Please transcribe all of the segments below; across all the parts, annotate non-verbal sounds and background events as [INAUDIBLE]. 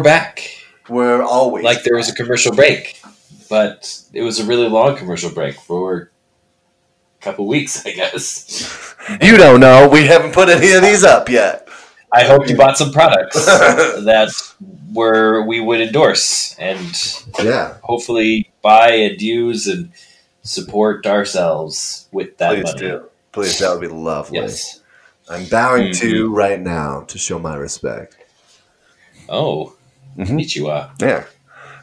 And we're back. We're always Like there was a commercial break, but it was a really long commercial break for a couple weeks, I guess. [LAUGHS] You don't know. We haven't put any of these up yet. I hope you bought some products [LAUGHS] that were we would endorse and Yeah. hopefully buy and use and support ourselves with that Please money. do. Please, that would be lovely. Yes. I'm bowing Mm-hmm. to you right now to show my respect. Oh, Mhm. Konnichiwa. Yeah.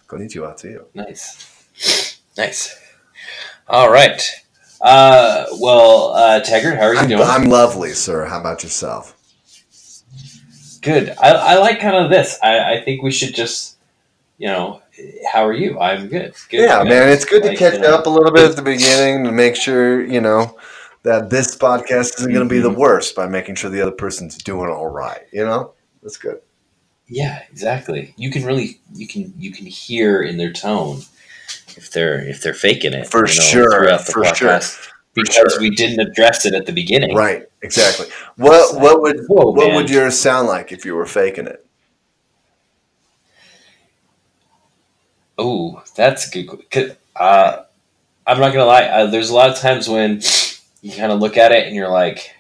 Konnichiwa to you. Nice. Nice. All right. Uh, well, uh, Taggart, how are you I'm, doing? I'm lovely, sir. How about yourself? Good. I, I like kind of this. I, I think we should just, you know, how are you? I'm good. good yeah, man. It's good to Like, catch you know, up a little bit at the beginning to make sure, you know, that this podcast isn't going to be the Mhm. worst by making sure the other person's doing all right. You know? That's good. Yeah, exactly. You can really you can you can hear in their tone if they're if they're faking it For you know, sure, throughout the for sure, podcast because sure. we didn't address it at the beginning. Right. Exactly. What what would Whoa, what man. would yours sound like if you were faking it? Oh, that's a good. Uh, I'm not gonna lie. Uh, there's a lot of times when you kind of look at it and you're like,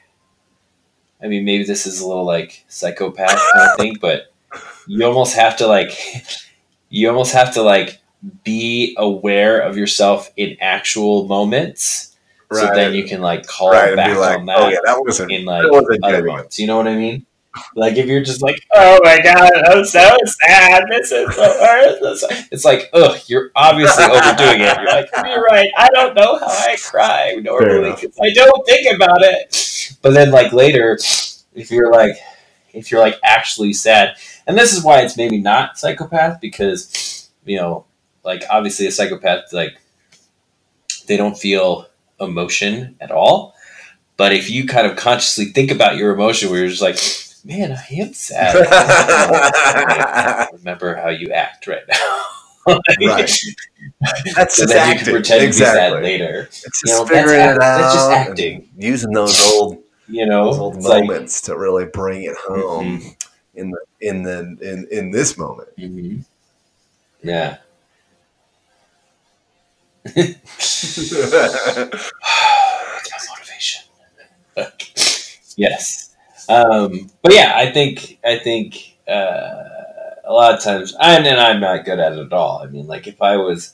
I mean, maybe this is a little like psychopath kind of thing, but you almost have to like, [LAUGHS] you almost have to like be aware of yourself in actual moments, so then you can like call right, back like, on that oh yeah, that wasn't in like that wasn't other genuine. moments. You know what I mean? [LAUGHS] Like if you're just like, oh my god, I'm so sad. This is the worst. [LAUGHS] It's like, ugh, you're obviously overdoing it. You're like, you're right. I don't know how I cry normally enough. 'cause I don't think about it. But then like later, if you're like, if you're like actually sad, and this is why it's maybe not psychopath because you know, like obviously a psychopath like they don't feel emotion at all. But if you kind of consciously think about your emotion, where you're just like, man, I am sad. I [LAUGHS] remember how you act right now. Right. [LAUGHS] That's so just then you acting. can pretend to be sad exactly. later. It's just You know, figuring act- it out. that's just acting. Using those old You know, those old it's like, moments to really bring it home Mhm. in the in the in, in this moment. mhm. yeah. [LAUGHS] [SIGHS] Motivation. [LAUGHS] yes, um, but yeah, I think I think uh, a lot of times, and then I'm not good at it at all. I mean, like if I was,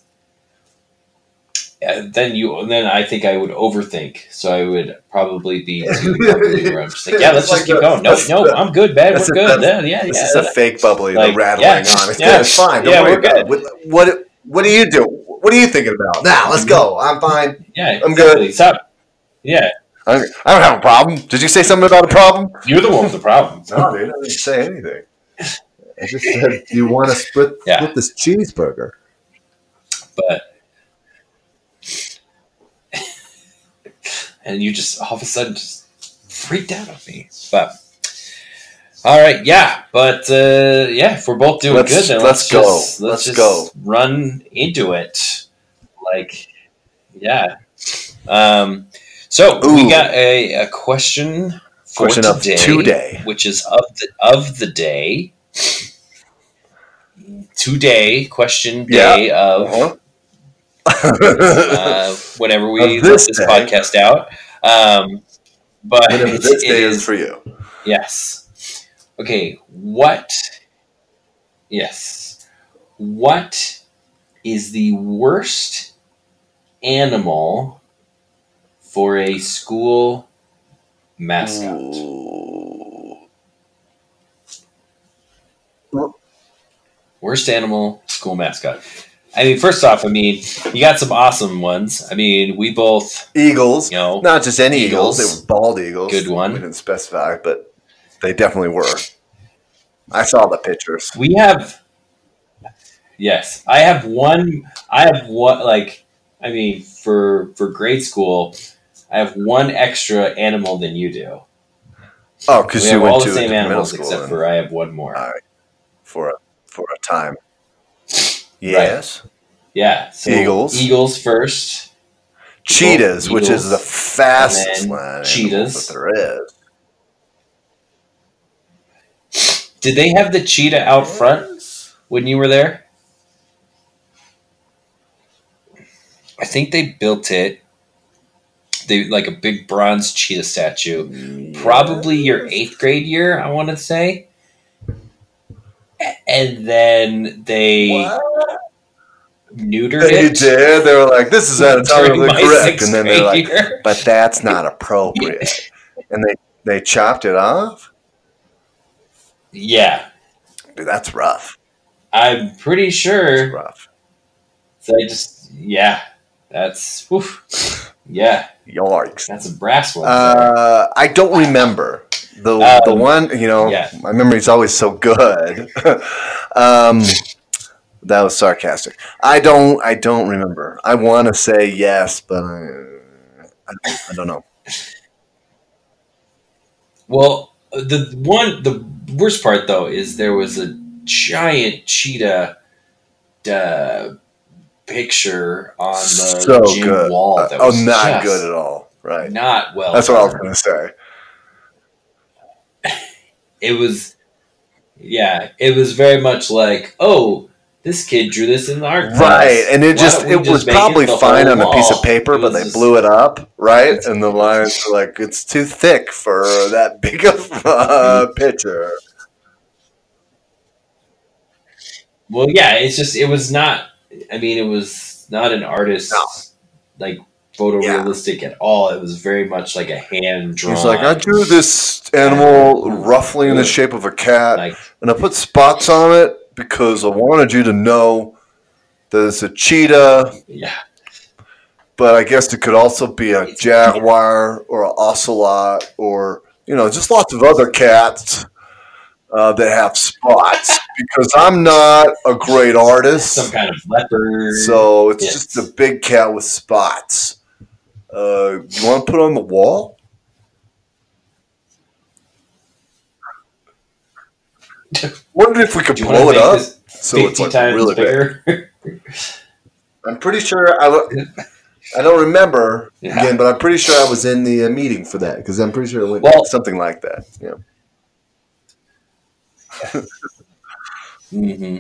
then you, then I think I would overthink. So I would probably be [LAUGHS] bubbly where I'm just like, yeah, let's just like keep the- going. No, no, the- I'm good, man. We're good. Yeah, yeah, This yeah. is a fake bubbly, Like, the rattling yeah, on. It's yeah. good. It's fine. Don't Yeah, worry we're about it. good. What, what what do you do? What are you thinking about? Now, let's go. Mm-hmm. I'm fine. yeah, I'm good. exactly. Stop. Yeah, I don't, I don't have a problem. Did you say something about a problem? you're the one with the problem. [LAUGHS] No, dude. I didn't say anything. I just said, do you want to split, Yeah. split this cheeseburger? but and you just all of a sudden just freaked out on me. But all right, yeah, but uh, yeah, if we're both doing Let's- good, then let's let's, go. just Let's let's, just go. run into it. Like, yeah. Um, so we got a, a question for Question of today, today. which is of the of the day. Today, question Yeah. day of Uh-huh. [LAUGHS] uh, whenever we Of put this this day. podcast out. Um, but Whatever it this day is- is for you. yes. Okay, what? Yes. What is the worst animal for a school mascot? Ooh. Worst animal, school mascot. I mean, first off, I mean, you got some awesome ones. I mean, we both, Eagles. you know, Not just any eagles. Eagles. They were bald eagles. Good one. We didn't specify, but they definitely were. I saw the pictures. We have, yes, I have one. I have what Like, I mean, for for grade school, I have one extra animal than you do. Oh, because We you have went all to the same middle animals school except and- for I have one more. All right. for a for a time. Yes. Yeah, so Eagles. Eagles first. Cheetahs, which is the fastest and then land animal cheetahs. that there is. Did they have the cheetah out front? when you were there? I think they built it. They like a big bronze cheetah statue. Probably your eighth grade year, I want to say. And then they What? neutered They it. did. They were like, "This is anatomically correct," and then they're like, "But that's not appropriate," [LAUGHS] and they they chopped it off. Yeah, Dude, that's rough. I'm pretty That's sure. rough. So I just, yeah, that's, oof. yeah, Yikes. that's a brass one. Uh, I don't remember the the Um, one. You know, yeah. my memory's always so good. [LAUGHS] um, that was sarcastic. I don't. I don't remember. I want to say yes, but I, I, don't, I don't know. Well, the one, the worst part though is there was a giant cheetah uh, picture on the so gym good. wall. Uh, That oh, not just good at all. Right. Not well. That's what I was going to say. It was, yeah, it was very much like, oh, this kid drew this in the art class. Right, and it Why just it was probably the fine on a piece of paper, but they just- blew it up, right? And the lines were like, "It's too thick for that [LAUGHS] big of a picture." Well, yeah, it's just it was not. I mean, it was not an artist No. like photorealistic at all. It was very much like a hand drawn. He's like, "I drew this animal roughly in the shape of a cat, like and I put spots on it because I wanted you to know that it's a cheetah, yeah, but I guess it could also be a jaguar or an ocelot or you know just lots of other cats." Uh, that have spots [LAUGHS] because I'm not a great artist. some kind of leopard. So it's Yes. just a big cat with spots. Uh, you want to put on the wall? [LAUGHS] Wonder if we could blow it up so it's like times really big. bigger? [LAUGHS] I'm pretty sure I. lo- I don't remember Yeah. again, but I'm pretty sure I was in the uh, meeting for that because I'm pretty sure it went Well- something like that. Yeah. [LAUGHS] hmm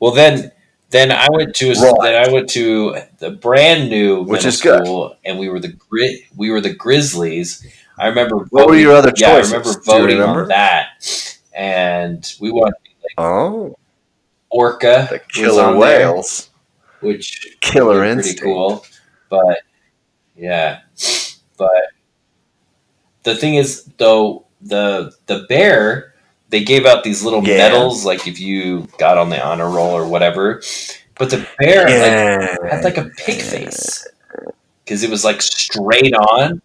Well, then, then I went to a, Right. then I went to the brand new Which is good. and we were the grit. We were the Grizzlies. I remember. What were voting- your other Yeah, I remember voting remember? on that, and we won. Oh, Orca the killer on there, whales, which killer instinct. pretty cool. But yeah, but the thing is, though, the the bear they gave out these little Yeah. medals, like if you got on the honor roll or whatever. But the bear like, had like a pig face because it was like straight on.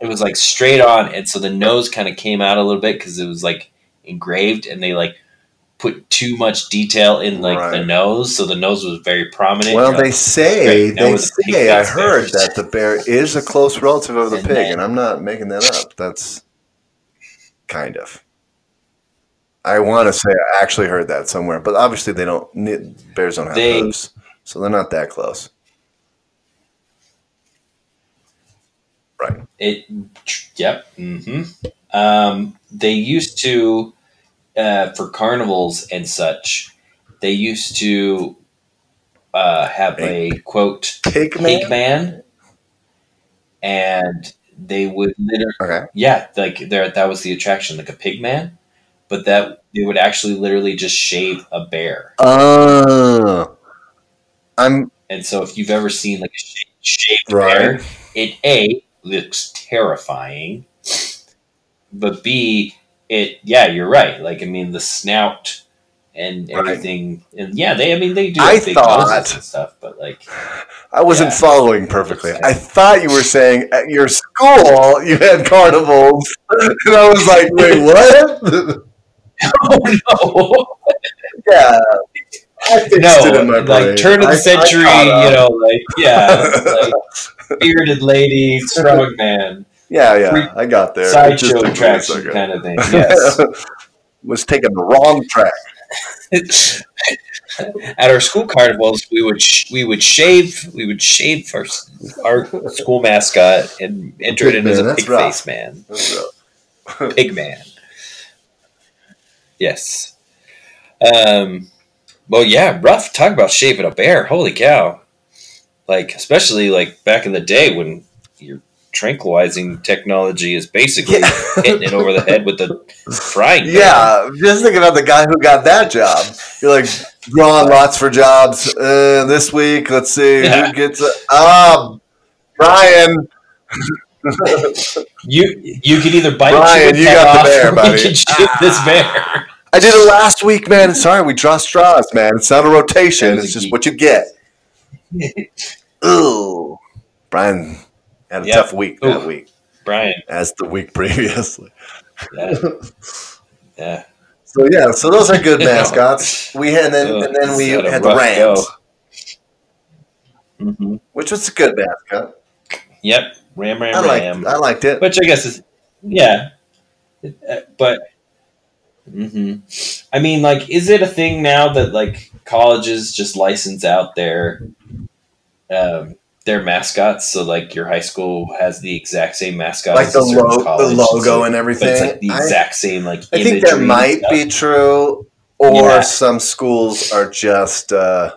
It was like straight on, and so the nose kind of came out a little bit because it was like engraved, and they like put too much detail in like the nose, so the nose was very prominent. Well, You're they like, say they we're the pig say I heard bears. that the bear is a close relative of the And pig, then- and I'm not making that up. That's kind of. I want to say I actually heard that somewhere, but obviously they don't. Bears don't have They- hooves, so they're not that close. Right. It, yep. Mm-hmm. Um, they used to, uh, for carnivals and such, they used to uh, have a quote Pig pig man. man, and they would literally, Okay. yeah, like there that was the attraction, like a pig man, but that they would actually literally just shave a bear. Oh. I'm And so, if you've ever seen like a shaved, shaved Right. bear, it a looks terrifying, but b it yeah, you're right. Like I mean, the snout and Right. everything, and yeah, they I mean they do I have thought- and stuff, but like I wasn't Yeah. following perfectly. I thought you were saying at your school you had carnivals, [LAUGHS] and I was like, wait, what? [LAUGHS] [LAUGHS] oh no, [LAUGHS] yeah, I no, like brain. turn of I- the century, I you know, like yeah, [LAUGHS] like bearded lady, strong man, Yeah, yeah, I got there. Sideshow took me a attraction kind of thing. Yes. was taking the wrong track. At our school carnivals, we would sh- we would shave we would shave our our school mascot and enter it in as a pig rough. face man, pig man. Yes. Um, Well, yeah, rough. Talk about shaving a bear. Holy cow! Like, especially like back in the day when your tranquilizing technology is basically Yeah. hitting it over the head with the frying. pan. Yeah, just think about the guy who got that job. You're like drawing lots for jobs uh, this week. Let's see Yeah. who gets it. Ah, Brian. You you could either bite Brian, you got the bear, or buddy. You could shoot this bear. I did it last week, man. Sorry, we draw straws, man. It's not a rotation. It's just geek. what you get. [LAUGHS] Ooh, Brian had a Yeah. tough week that week, Brian. as the week [LAUGHS] previously. Yeah. yeah. So yeah, so those are good [LAUGHS] mascots. We had and then and then we had the Rams, go. hmm which was a good mascot. Yep. Ram, ram, I liked ram. I liked it. Which I guess is, yeah. Uh, But, hmm I mean, like, is it a thing now that like colleges just license out their, um, their mascots? So like your high school has the exact same mascot, like as the, lo- the logo so- and everything. it's like the I- exact same like. I, think that might be true, or Yeah. some schools are just uh,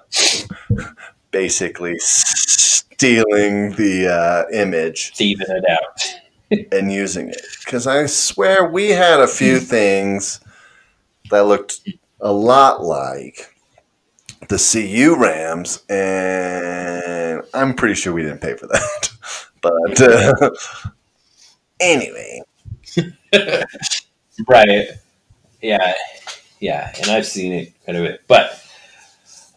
basically stealing the uh, image thieving it out. and using it. Because I swear we had a few [LAUGHS] things that looked a lot like the CU Rams, and I'm pretty sure we didn't pay for that. [LAUGHS] but uh, anyway, [LAUGHS] Right. Yeah. Yeah, and I've seen it quite a bit. But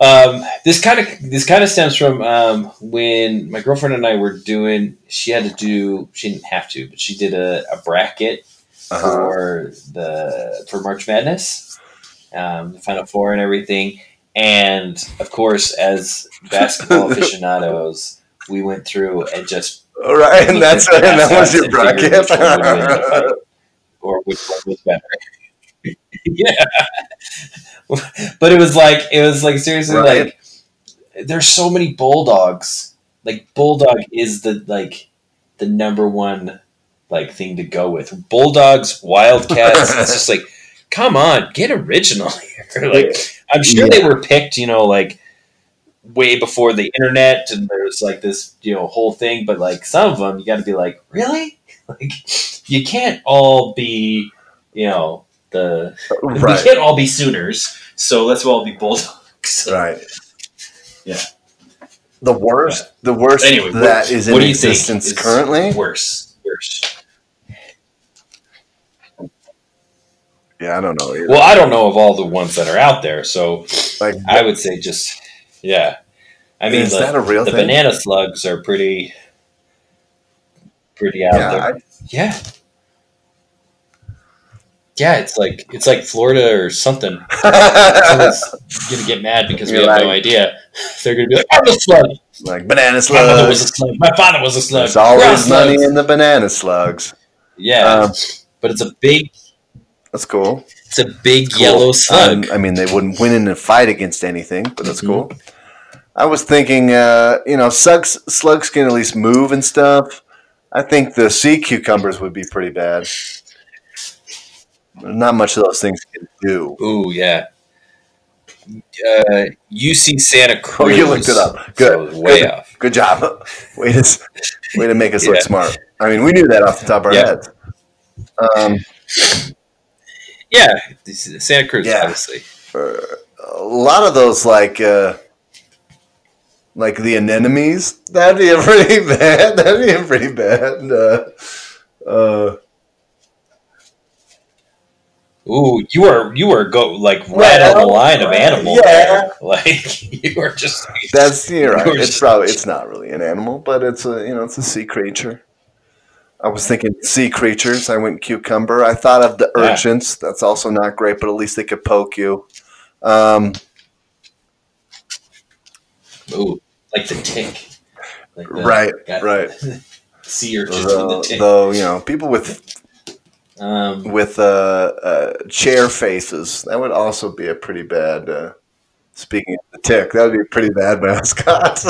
um, this kind of this kind of stems from um, when my girlfriend and I were doing. She had to do. She didn't have to, but she did a, a bracket uh for the for March Madness, um, the Final Four and everything. And of course, as basketball [LAUGHS] aficionados, we went through and just all right, and that's at [LAUGHS] and that was your bracket. which win in the fight. or which one was better. [LAUGHS] yeah, but it was like it was like seriously Right. like there's so many bulldogs. Like bulldog is the like the number one like thing to go with. Bulldogs, wildcats. it's just like, [LAUGHS] come on, get original here. [LAUGHS] like I'm sure they were picked, you know, like way before the internet, and there's like this, you know, whole thing. But like some of them, you got to be like, really? [LAUGHS] Like you can't all be, you know, the we right, can't all be Sooners, so let's all be Bulldogs. right. Yeah. The worst, the worst Anyway, that what, is in do you think existence is currently. Worse, worse. Yeah, I don't know. Either. Well, I don't know of all the ones that are out there, so like, I would say just yeah. I mean, is the, that a real the thing? banana slugs are pretty, pretty out yeah, there. I- Yeah. Yeah, it's like it's like Florida or something. [LAUGHS] Someone's gonna get mad because we You're have no idea. They're gonna be like, "I'm a slug. like banana My mother was a slugs. slug. My father was a slug. There's always money slugs." in the banana slugs. Yeah, Um, but it's a big, That's cool. it's a big Cool. yellow slug. Um, I mean, they wouldn't win in a fight against anything, but that's Mhm. cool. I was thinking, uh, you know, slugs, slugs can at least move and stuff. I think the sea cucumbers would be pretty bad. Not much of those things can do. Ooh, yeah. Uh, UC Santa Cruz. Oh, you looked it up. Good. So way Good. off. Good job. [LAUGHS] Way to, way to make us Yeah. look smart. I mean, we knew that off the top of our Yeah. heads. Um, Yeah, Santa Cruz, Yeah. obviously. for a lot of those like uh like the anemones that'd be a [LAUGHS] pretty bad that'd be a pretty bad uh uh Ooh, you are you are go like right on the line of animal. yeah. there. [LAUGHS] Like you are just that's you're right You it's just- probably it's not really an animal but it's a you know it's a sea creature i was thinking sea creatures i went cucumber i thought of the Yeah. urchins that's also not great but at least they could poke you um ooh, like the tick. Like the, right right [LAUGHS] Sea urchins with the though, tick. though you know people with Um, with uh, uh, chair faces. That would also be a pretty bad. Uh, speaking of the tick, that would be a pretty bad mascot.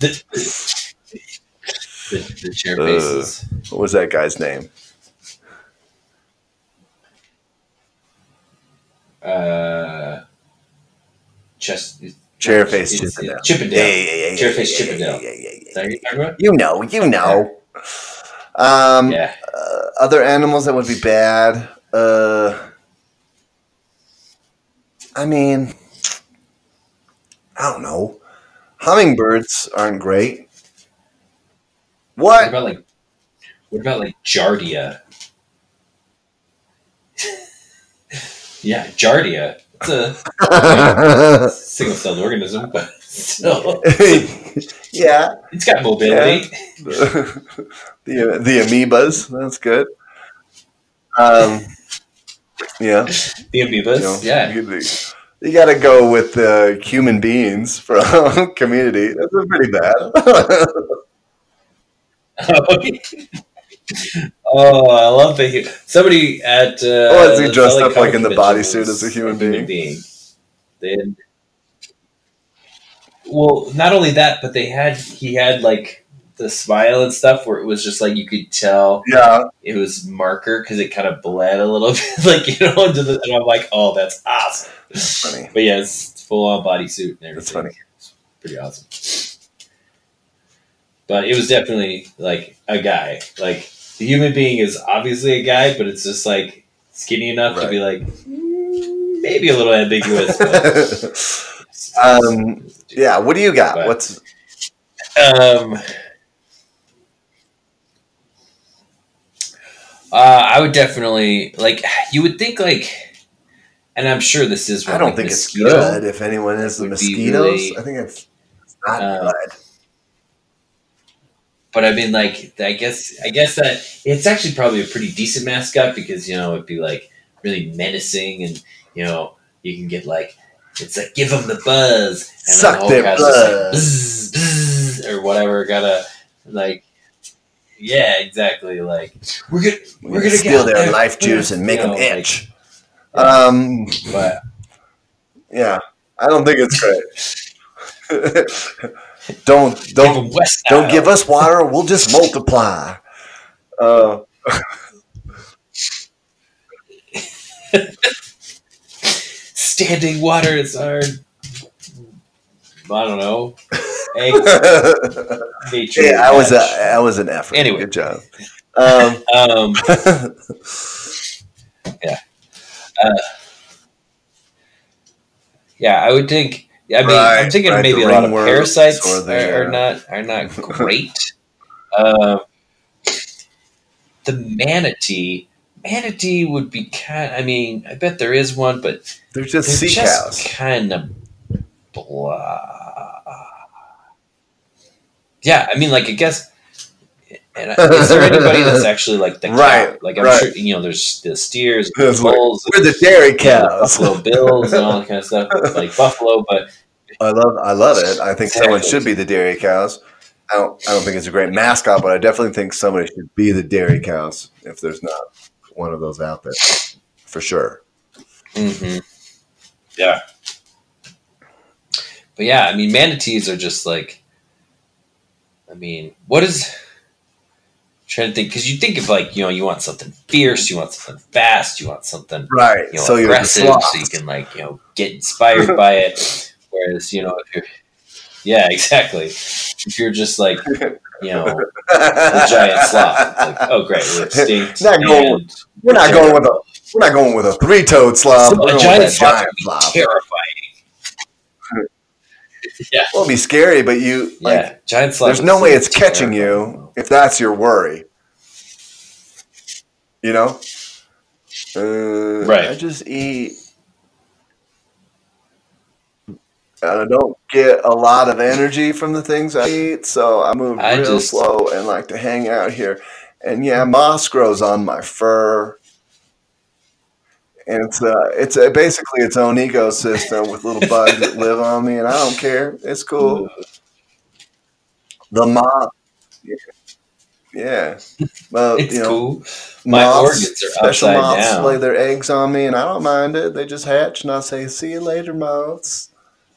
[LAUGHS] [LAUGHS] the, the, the chair Uh, what was that guy's name? Uh, Chest. Chair face it's- Chippendale. it's Chippendale. Yeah, yeah, yeah, yeah, Chair face yeah, Chippendale. Yeah, yeah, yeah, Is that what you're? You know, you know. Um, Yeah. uh, other animals that would be bad. Uh, I mean, I don't know. Hummingbirds aren't great. What What? about like? What about like Giardia? yeah, Giardia. It's a [LAUGHS] single celled organism, but still, [LAUGHS] yeah, it's got mobility. the the amoebas. That's good. Um, yeah, The amoebas. you know, yeah. You, you got to go with uh, human beings from [LAUGHS] community. That's pretty bad. Oh, I love the somebody at. Uh, Oh, is he dressed up like in the bodysuit as a human being? They had, well, not only that, but they had he had like the smile and stuff where it was just like you could tell yeah, it was marker because it kind of bled a little [LAUGHS] bit, like you know, into the, and I'm like, oh, that's awesome. That's funny. But yeah, it's full on bodysuit and everything. That's funny. It's pretty awesome. But it was definitely like a guy. Like the human being is obviously a guy, but it's just like skinny enough to be like mm, maybe a little ambiguous. But [LAUGHS] um, yeah. What do you got? But- What's Um, uh, I would definitely like. You would think like, and I'm sure this is. I don't like, think it's good if anyone is the mosquitoes. really, I think it's, it's not uh, good. But I mean, like, I guess, I guess that it's actually probably a pretty decent mascot because you know it'd be like really menacing, and you know you can get like it's like give them the buzz, and Suck the their blood. like, buzz, buzz, or whatever. Gotta like, yeah, exactly. Like we're gonna We're we're gonna steal their there. life [LAUGHS] juice and make You them know, like, itch. um, but yeah, I don't think it's great. [LAUGHS] don't give don't don't give us water. We'll just multiply. Uh, [LAUGHS] standing water is our. I don't know. [LAUGHS] Nature. yeah, I was a. I was an effort. Anyway. good job. Um, Um, [LAUGHS] yeah, I would think. I mean, I'm thinking right, maybe a lot of parasites are, are uh, not are not [LAUGHS] great. um, the manatee, manatee would be kind. I mean, I bet there is one, but they're just they're sea just cows. kind of blah. Yeah, I mean, like I guess. And is there anybody that's [LAUGHS] actually like the cow? Right, Like I'm right. sure you know. There's the steers, It's the like, bulls, We're the dairy cows. Buffalo Bills, and all that kind of stuff, [LAUGHS] like buffalo. But I love I love it. I think someone should be the dairy cows. I don't I don't think it's a great mascot, but I definitely think somebody should be the dairy cows if there's not one of those out there. For sure. hmm yeah, but yeah, I mean, manatees are just like. I mean, what is? trying to think because you think of like you know you want something fierce, you want something fast, you want something Right. you know so you're aggressive, so you can like you know get inspired by it. [LAUGHS] Whereas you know if you're yeah exactly if you're just like you know the giant sloth, like oh great we're [LAUGHS] extinct. Not going- we're not going with a we're not going with a three toed sloth. So a giant sloth would be sloth. terrifying. [LAUGHS] It'll be scary, but you like yeah, giant sloth. there's no way it's catching terrifying. you if that's your worry. You know? Uh, Right. I just eat. I don't get a lot of energy from the things I eat, so I move I real just- slow and like to hang out here. And yeah, moss grows on my fur. And it's uh, it's uh basically its own ecosystem with little bugs that [LAUGHS] live on me, and I don't care. It's cool. The moth, yeah, yeah. Well, It's you know, cool. My moths, organs are special moths down. lay their eggs on me, and I don't mind it. They just hatch, and I say, "See you later, moths.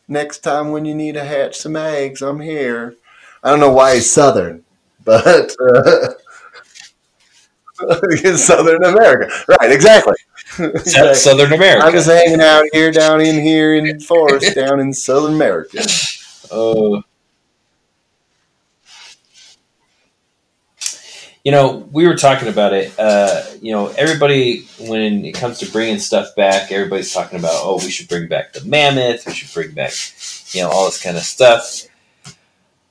Next time when you need to hatch some eggs, I'm here." I don't know why he's southern, but uh, [LAUGHS] Southern America. Right, exactly. South- Southern America. I'm just hanging out here, down in here in the forest, down in Southern America. [LAUGHS] Oh. You know, we were talking about it. Uh, you know, everybody, when it comes to bringing stuff back, everybody's talking about, oh, we should bring back the mammoth. We should bring back, you know, all this kind of stuff.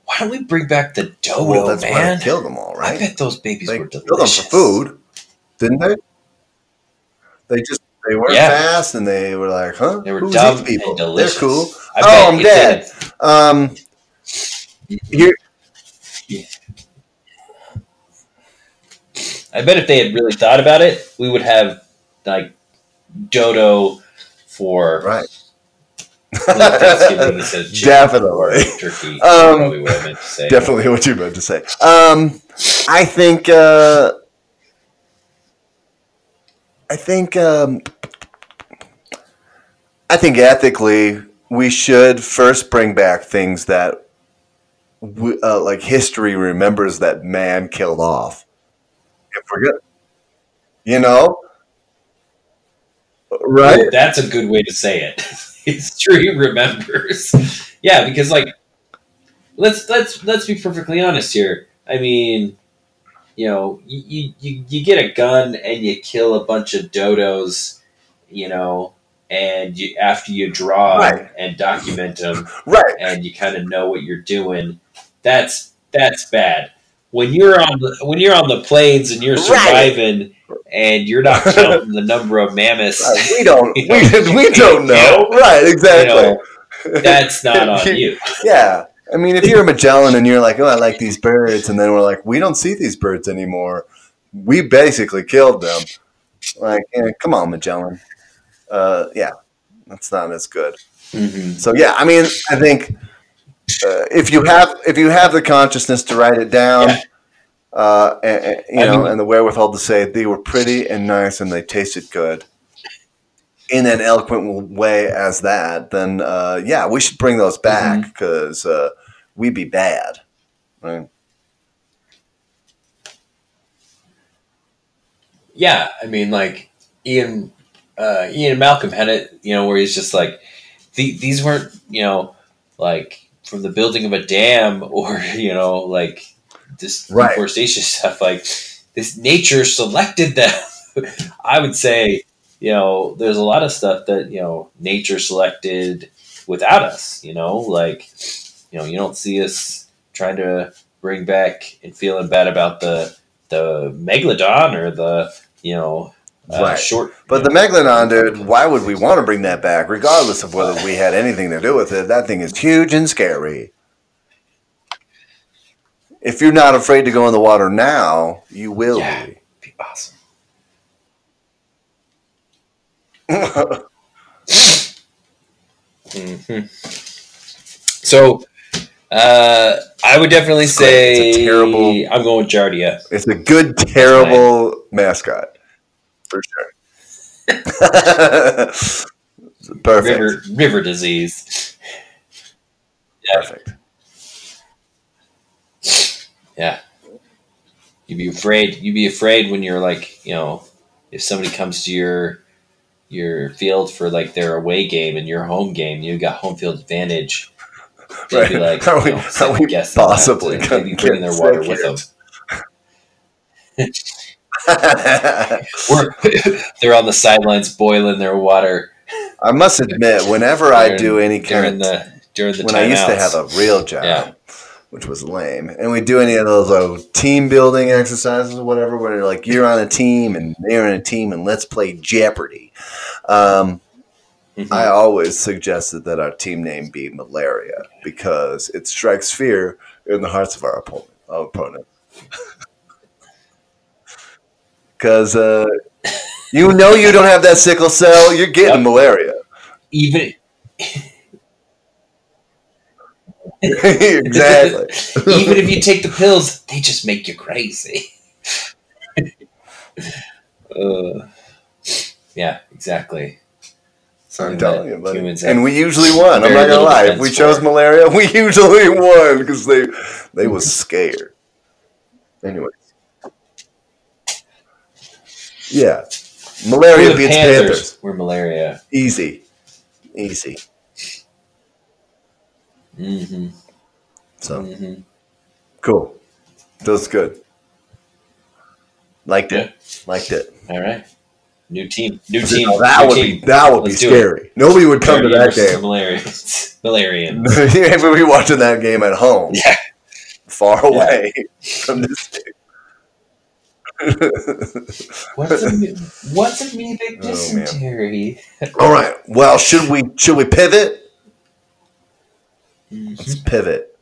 Why don't we bring back the dodo, well, that's why man? they killed them all, right? I bet those babies They were killed delicious. them for food, didn't they? They just they weren't Yeah. fast, and they were like, "Huh? They were Who's dumb people? and delicious. They're cool." I Oh, I'm dead. Um, here, I bet if they had really thought about it, we would have like dodo for right? like, Thanksgiving [LAUGHS] instead of chicken or Definitely. turkey. Um, what I meant to say. Definitely what you meant to say. Um, I think. Uh, I think. Um, I think ethically, we should first bring back things that, we, uh, like history remembers that man killed off. Good, you know, right? That's a good way to say it. [LAUGHS] it's History remembers. yeah, because like let's let's let's be perfectly honest here. I mean, you know, you, you, you get a gun and you kill a bunch of dodos, you know, and you after you draw Right. and document them Right. and you kind of know what you're doing, that's that's bad. When you're on the when you're on the plains and you're Right. surviving and you're not [LAUGHS] counting the number of mammoths, Right. We don't. [LAUGHS] You We, know, we don't know. Right. you Exactly. know, that's not on [LAUGHS] you. Yeah. I mean, if you're a Magellan and you're like, oh, I like these birds, and then we're like, we don't see these birds anymore. We basically killed them. Like, eh, come on, Magellan. Uh, yeah, that's not as good. Mhm. So yeah, I mean, I think uh, if you have if you have the consciousness to write it down, Yeah. uh, and, and, you I know, mean- and the wherewithal to say they were pretty and nice and they tasted good in an eloquent way as that, then uh, yeah, we should bring those back Mm-hmm. because uh, we'd be bad. Right? Yeah, I mean, like Ian, uh, Ian Malcolm had it, you know, where he's just like, the, these weren't, you know, like from the building of a dam [LAUGHS] or you know, like this Right. deforestation [LAUGHS] stuff. Like this nature selected them. [LAUGHS] I would say, you know, there's a lot of stuff that you know nature selected without us. You know, like you know, you don't see us trying to bring back and feeling bad about the the megalodon or the you know uh, Right. short. But the know, Megalodon, dude, why would we want to bring that back, regardless of whether we had anything to do with it? That thing is huge and scary. If you're not afraid to go in the water now, you will Yeah. be. be awesome. [LAUGHS] hmm So, uh, I would definitely It's say It's a terrible- I'm going with Giardia. It's a good, terrible mascot, for sure. [LAUGHS] Perfect. River river disease. Yeah. Perfect. Yeah. You'd be afraid. You'd be afraid when you're like, you know, if somebody comes to your your field for like their away game and your home game, you got home field advantage. They'd Right. be like, How you we- how we second-guessing that possibly to gonna maybe bringing their water with here? them. [LAUGHS] [LAUGHS] They're on the sidelines boiling their water I must admit, whenever I do any during kind of the during the when I used to have a real job, Yeah. which was lame, and we do any of those uh, team building exercises or whatever, where you're like you're on a team and they're in a team, and let's play Jeopardy. Um, Mhm. I always suggested that our team name be Malaria because it strikes fear in the hearts of our opponent. Our opponent. [LAUGHS] Because uh, you know you don't have that sickle cell, you're getting Yep. malaria. [LAUGHS] even exactly. [LAUGHS] even if you [LAUGHS] take the pills, they just make you crazy. uh, yeah, exactly. So I'm telling you, buddy. And we usually won. I'm not gonna lie. If we chose malaria, we usually won because they they was scared. Anyway, Yeah, malaria We're beats Panthers. Panthers. We're malaria. Easy, easy. Mm-hmm. So mm-hmm. cool. Feels good. Liked it. Yeah. Liked it. All right. New team. New team. Now, that new would team. be that would Let's be do it. scary. Nobody would come to Malaria that game. Malarians. yeah, but we watching that game at home, Yeah. far away [LAUGHS] from this game. What's a me- what's a me big Oh, dysentery? [LAUGHS] All right. Well, should we should we pivot? Let's pivot.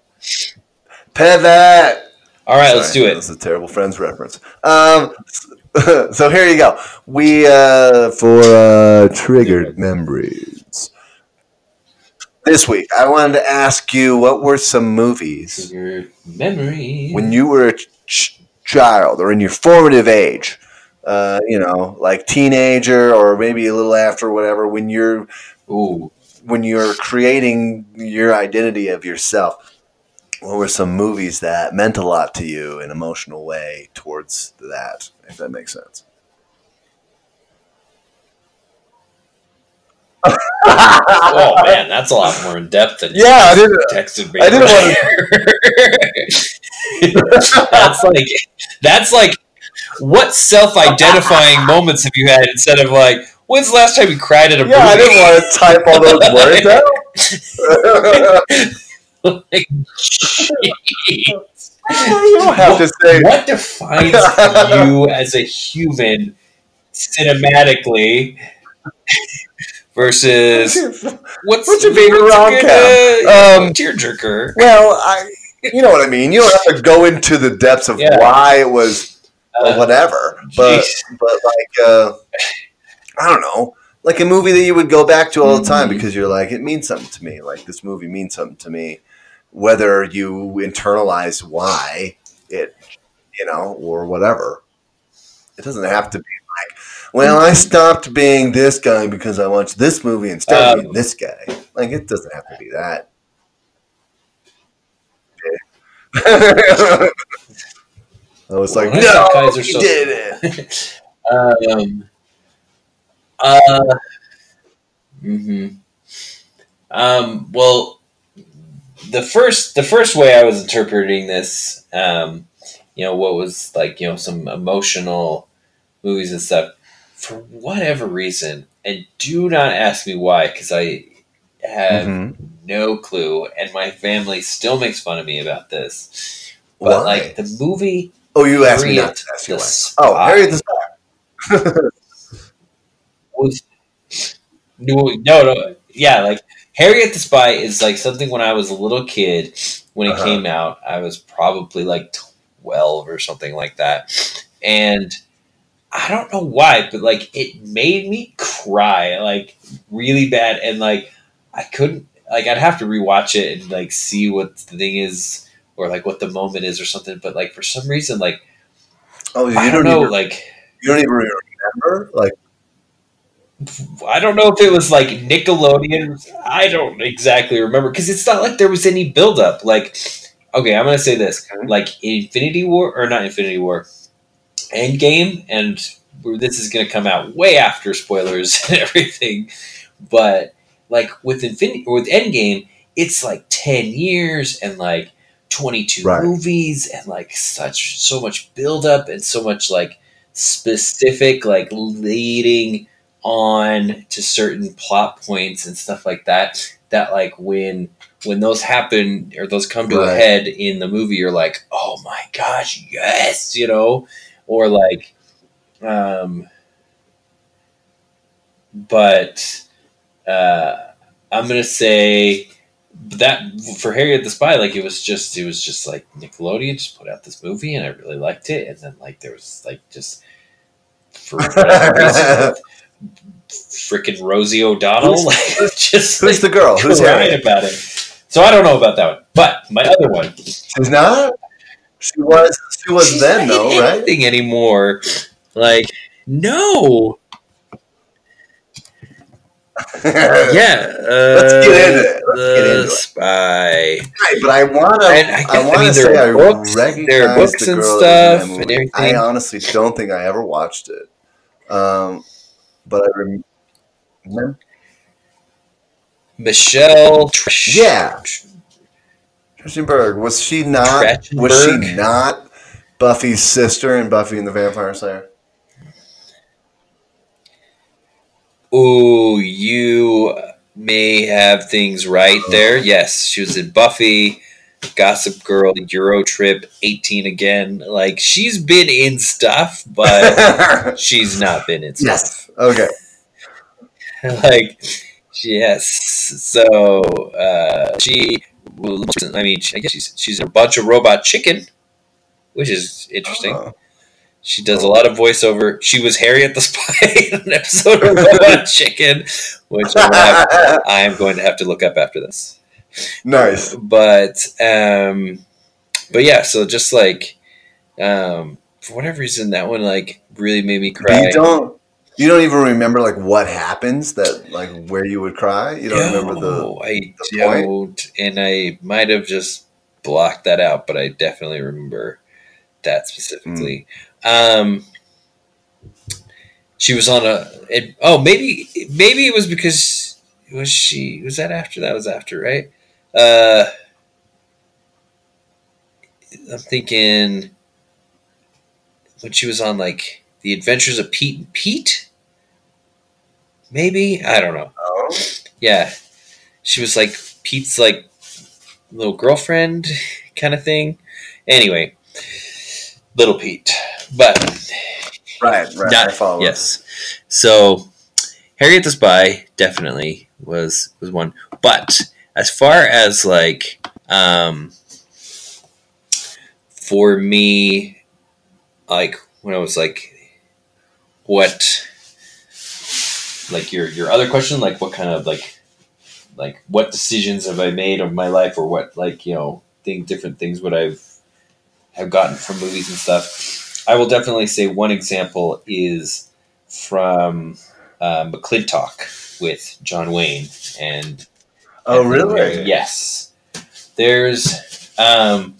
Pivot. All right, let's do it. That's a terrible Friends reference. Um, [LAUGHS] so here you go. We uh, for uh, triggered memories. This week, I wanted to ask you what were some movies Your memory. when you were a ch- child or in your formative age, uh, you know, like teenager or maybe a little after, whatever. When you're Ooh, when you're creating your identity of yourself, what were some movies that meant a lot to you in emotional way towards that, if that makes sense? oh man, that's a lot more in depth than you Yeah, I didn't. texted me. I didn't want [LAUGHS] that's like that's like what self-identifying moments have you had instead of like when's the last time you cried at a Yeah, I didn't want to type all those words out. like, you don't have to say. what defines you as a human cinematically versus [LAUGHS] what's, What's your favorite what's rom-com? good, uh, Um, tearjerker? Well, I, you know what I mean. You don't have to go into the depths of Yeah. why it was Uh, whatever, but but like uh, I don't know, like a movie that you would go back to all the time Mhm. because you're like, it means something to me. Like this movie means something to me, whether you internalize why it, you know, or whatever. It doesn't have to be like, well, I stopped being this guy because I watched this movie and started Um, being this guy. Like it doesn't have to be that. I was like, When no, Kaiser you Soze- did it. um, uh, hmm Um, well, the first the first way I was interpreting this, um, you know, what was like you know some emotional movies and stuff. For whatever reason, and do not ask me why, because I have Mhm. No clue, and my family still makes fun of me about this. But Why? like the movie oh, you asked me Harriet not to ask you. Oh, Harriet the Spy. was no, no, no, yeah, like Harriet the Spy is like something when I was a little kid when it Uh-huh. came out. I was probably like twelve or something like that, and I don't know why, but like it made me cry like really bad, and like I couldn't like I'd have to rewatch it and like see what the thing is or like what the moment is or something. But like for some reason, like Oh, you I don't, know, even, like. you don't even remember? Like, I don't know if it was like Nickelodeon. I don't exactly remember because it's not like there was any buildup. Like, okay, I'm gonna say this: like Infinity War or not Infinity War, Endgame, and this is gonna come out way after spoilers [LAUGHS] and everything. But like with Infinity or with Endgame, it's like ten years and like twenty two Right. movies and like such so much buildup and so much like specific like leading on to certain plot points and stuff like that that like when when those happen or those come to a head in the movie you're like oh my gosh yes you know or like um but uh i'm gonna say that for Harriet the Spy, like it was just it was just like Nickelodeon just put out this movie and I really liked it, and then like there was like just for [LAUGHS] whatever freaking Rosie O'Donnell, Who's- like [LAUGHS] just who's like, the girl? Who's [LAUGHS] Harriet? about it. So I don't know about that one, but my other one, She's not? She was, she was she's then, not though, right? anything anymore. Like no, yeah. Uh, [LAUGHS] Let's get into it. Let's the get into it. Spy. Right, but I want to. I I, guess- I want mean, to there say are I books- recognize there are books the and stuff in and that movie. I honestly don't think I ever watched it. Um, but I remember. Michelle. Trish, Yeah. Trachtenberg was she not? Was she not Buffy's sister in Buffy and the Vampire Slayer? Ooh, you may have things right there. Yes, she was in Buffy, Gossip Girl, Euro Trip, 18 again. Like, she's been in stuff, but [LAUGHS] she's not been in stuff. yes. Okay. [LAUGHS] like yes so uh she well, i mean i guess she's she's a bunch of robot chicken which is interesting Oh. She does a lot of voiceover she was harriet the [LAUGHS] spy in an episode of robot [LAUGHS] chicken which I'm, have- I'm going to have to look up after this nice. but um but yeah so just like um for whatever reason that one like really made me cry You don't. You don't even remember like what happens that like where you would cry. You don't remember the. No, I the don't, and I might have just blocked that out, but I definitely remember that specifically. Hmm. Um, she was on a. It, oh, maybe maybe it was because was she was that after that was after right? Uh, I'm thinking when she was on like the Adventures of Pete and Pete. Maybe I don't know. Oh. Yeah, she was like Pete's like little girlfriend kind of thing. Anyway, little Pete, but Right. Right. not I follow. yes. So Harriet the Spy definitely was was one, but as far as like um for me, like when I was like, what like your your other question, like what kind of like like what decisions have I made of my life, or what like you know thing different things would I've have gotten from movies and stuff. I will definitely say one example is from uh, McLintock with John Wayne and Oh, and really? Yes. There's, um,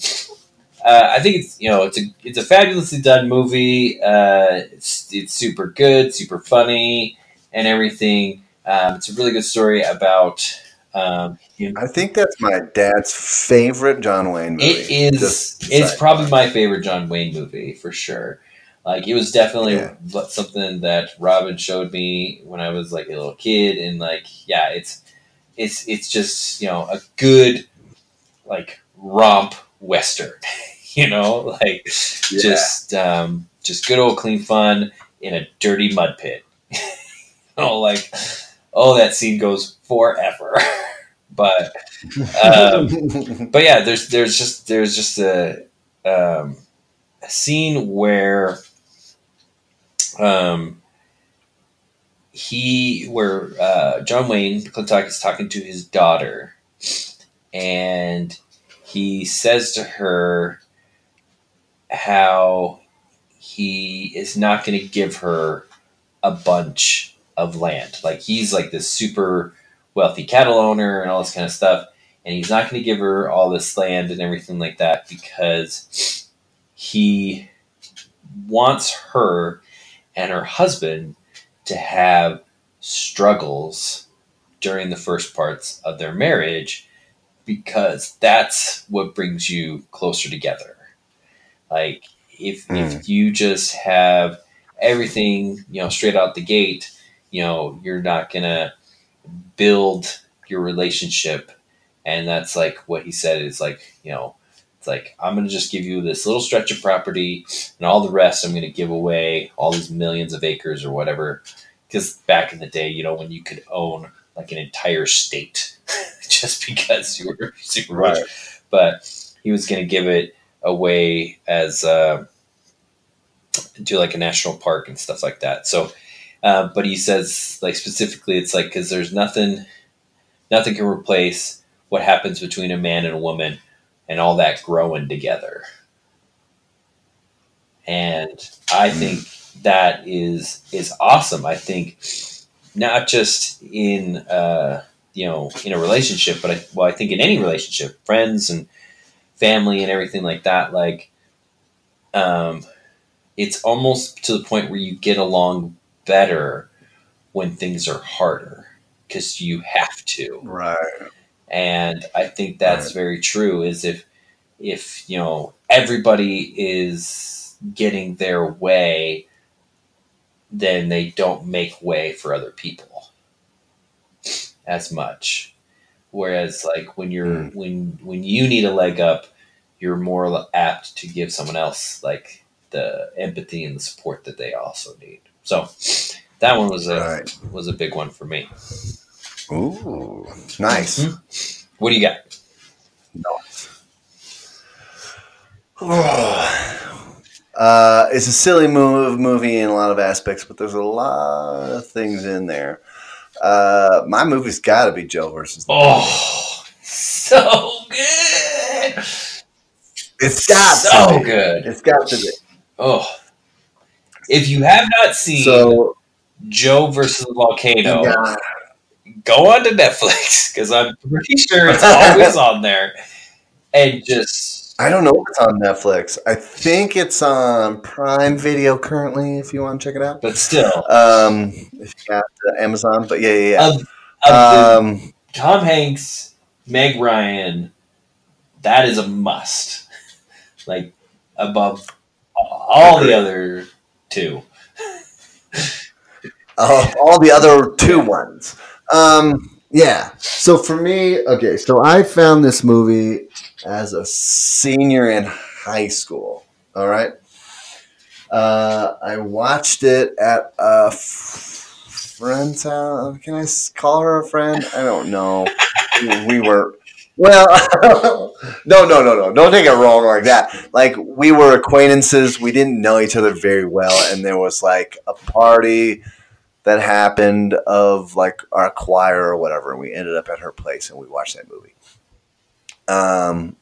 uh, I think it's you know it's a it's a fabulously done movie. Uh, it's it's super good, super funny, and everything. Um, it's a really good story about. Um, you know, I think that's my dad's favorite John Wayne movie. it is it's probably my favorite John Wayne movie for sure. Like it was definitely Yeah. something that Robin showed me when I was like a little kid, and like yeah, it's it's it's just you know a good like romp western, [LAUGHS] you know, like Yeah. just um, just good old clean fun in a dirty mud pit. [LAUGHS] oh, like oh that scene goes forever, [LAUGHS] but um, [LAUGHS] but yeah, there's there's just there's just a, um, a scene where um, he where uh, John Wayne McLintock is talking to his daughter, and he says to her how he is not going to give her a bunch of land. Like he's like this super wealthy cattle owner and all this kind of stuff and he's not going to give her all this land and everything like that because he wants her and her husband to have struggles during the first parts of their marriage because that's what brings you closer together like if, if hmm. you just have everything you know straight out the gate you know you're not gonna build your relationship. And that's like what he said is like you know it's like i'm to just give you this little stretch of property and all the rest i'm to give away all these millions of acres or whatever. Because back in the day you know when you could own like an entire state [LAUGHS] just because you were super rich. Right. but he was to give it away as uh, to like a national park and stuff like that. So uh, but he says like specifically it's like because there's nothing nothing can replace what happens between a man and a woman and all that growing together. And i think that is is awesome. I think not just in uh you know in a relationship but I, well i think in any relationship friends and family and everything like that like um it's almost to the point where you get along better when things are harder because you have to. Right. And I think that's Right. very true. Is if if you know everybody is getting their way, then they don't make way for other people as much. Whereas, like when you're Mm. when when you need a leg up, you're more apt to give someone else like the empathy and the support that they also need. So that one was a Right. was a big one for me. Ooh, nice. What do you got? [SIGHS] uh, it's a silly move, movie in a lot of aspects, but there's a lot of things in there. Uh, my movie's got to be Joe versus. Oh, so good. It's got so to be. good. It's got to be. Oh, if you have not seen So Joe versus the volcano, yeah, go on to Netflix [LAUGHS] because I'm pretty sure it's [LAUGHS] always on there, and just I don't know if it's on Netflix. I think it's on Prime Video currently. If you want to check it out, but still um, if you got Amazon, but yeah, yeah, of, of yeah. Um, Tom Hanks, Meg Ryan, that is a must. [LAUGHS] Like above all the other two. Uh, all the other two ones. Um, yeah. So for me, okay. So I found this movie as a senior in high school. All right. Uh, I watched it at a f- friend's house. Can I call her a friend? I don't know. we were. Well, [LAUGHS] no, no, no, no. Don't take it wrong like that. Like we were acquaintances. We didn't know each other very well, and there was like a party that happened of like our choir or whatever, and we ended up at her place and we watched that movie. Um,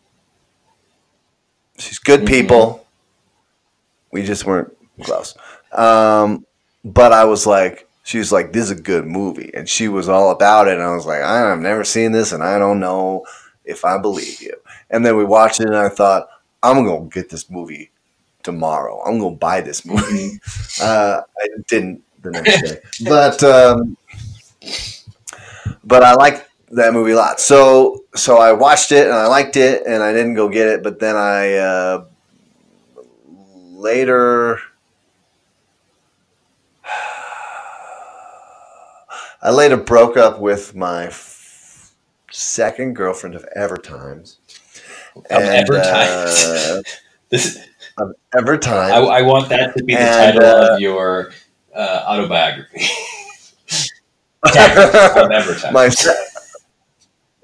she's good Mhm. people. We just weren't close. Um, but I was like, she was like, "This is a good movie," and she was all about it. And I was like, "I've never seen this, and I don't know if I believe you." And then we watched it, and I thought, "I'm gonna get this movie tomorrow. I'm gonna buy this movie." [LAUGHS] uh, I didn't the next day, but um, but I liked that movie a lot. So so I watched it and I liked it, and I didn't go get it. But then I uh, later. I later broke up with my f- second girlfriend of ever times. Of ever times. uh, [LAUGHS] This of ever times. I, I want that to be the And, title uh, of your uh, autobiography. [LAUGHS] of ever times. my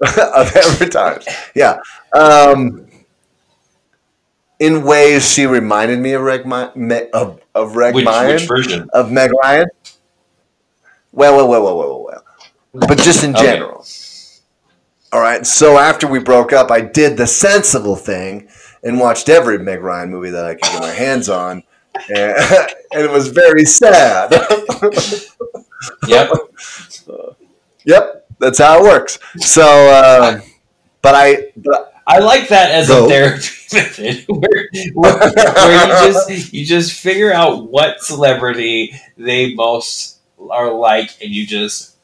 [LAUGHS] of every time. Yeah. Um, in ways she reminded me of Reg Me- of, of Reg which, which version? of Meg Ryan. Well, well, well, well, well, well, well. But just in Okay. general. All right. So after we broke up, I did the sensible thing and watched every Meg Ryan movie that I could get my hands on. And, [LAUGHS] and it was very sad. [LAUGHS] Yep. Yep, that's how it works. So, uh, but I, but I like that as Go. a therapy [LAUGHS] method, where, where, where you just you just figure out what celebrity they most are like, and you just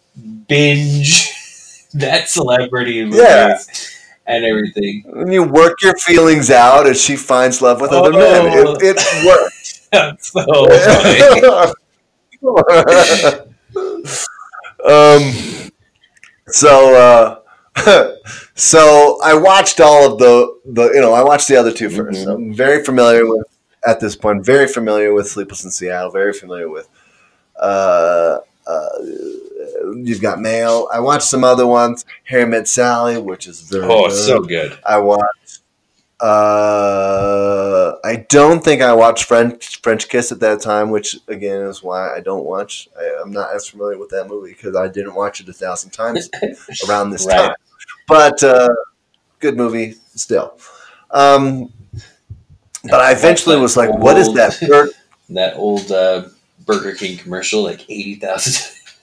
binge [LAUGHS] that celebrity movies Yeah. and everything. when you work your feelings out as she finds love with other men, Oh. it, it works. [LAUGHS] That's so [LAUGHS] um, so, uh, so I watched all of the, the, you know, I watched the other two 1st Mhm. I'm very familiar with, at this point, very familiar with Sleepless in Seattle, very familiar with, uh, uh, you've got Mail. I watched some other ones, Harry Met Sally, which is very oh, good. so good. I watched. Uh, I don't think I watched French French Kiss at that time, which again is why I don't watch. I, I'm not as familiar with that movie because I didn't watch it a thousand times [LAUGHS] around this Right. time. But uh, good movie still. Um, but I eventually was like, "What is that?" [LAUGHS] That old uh, Burger King commercial, like eighty thousand.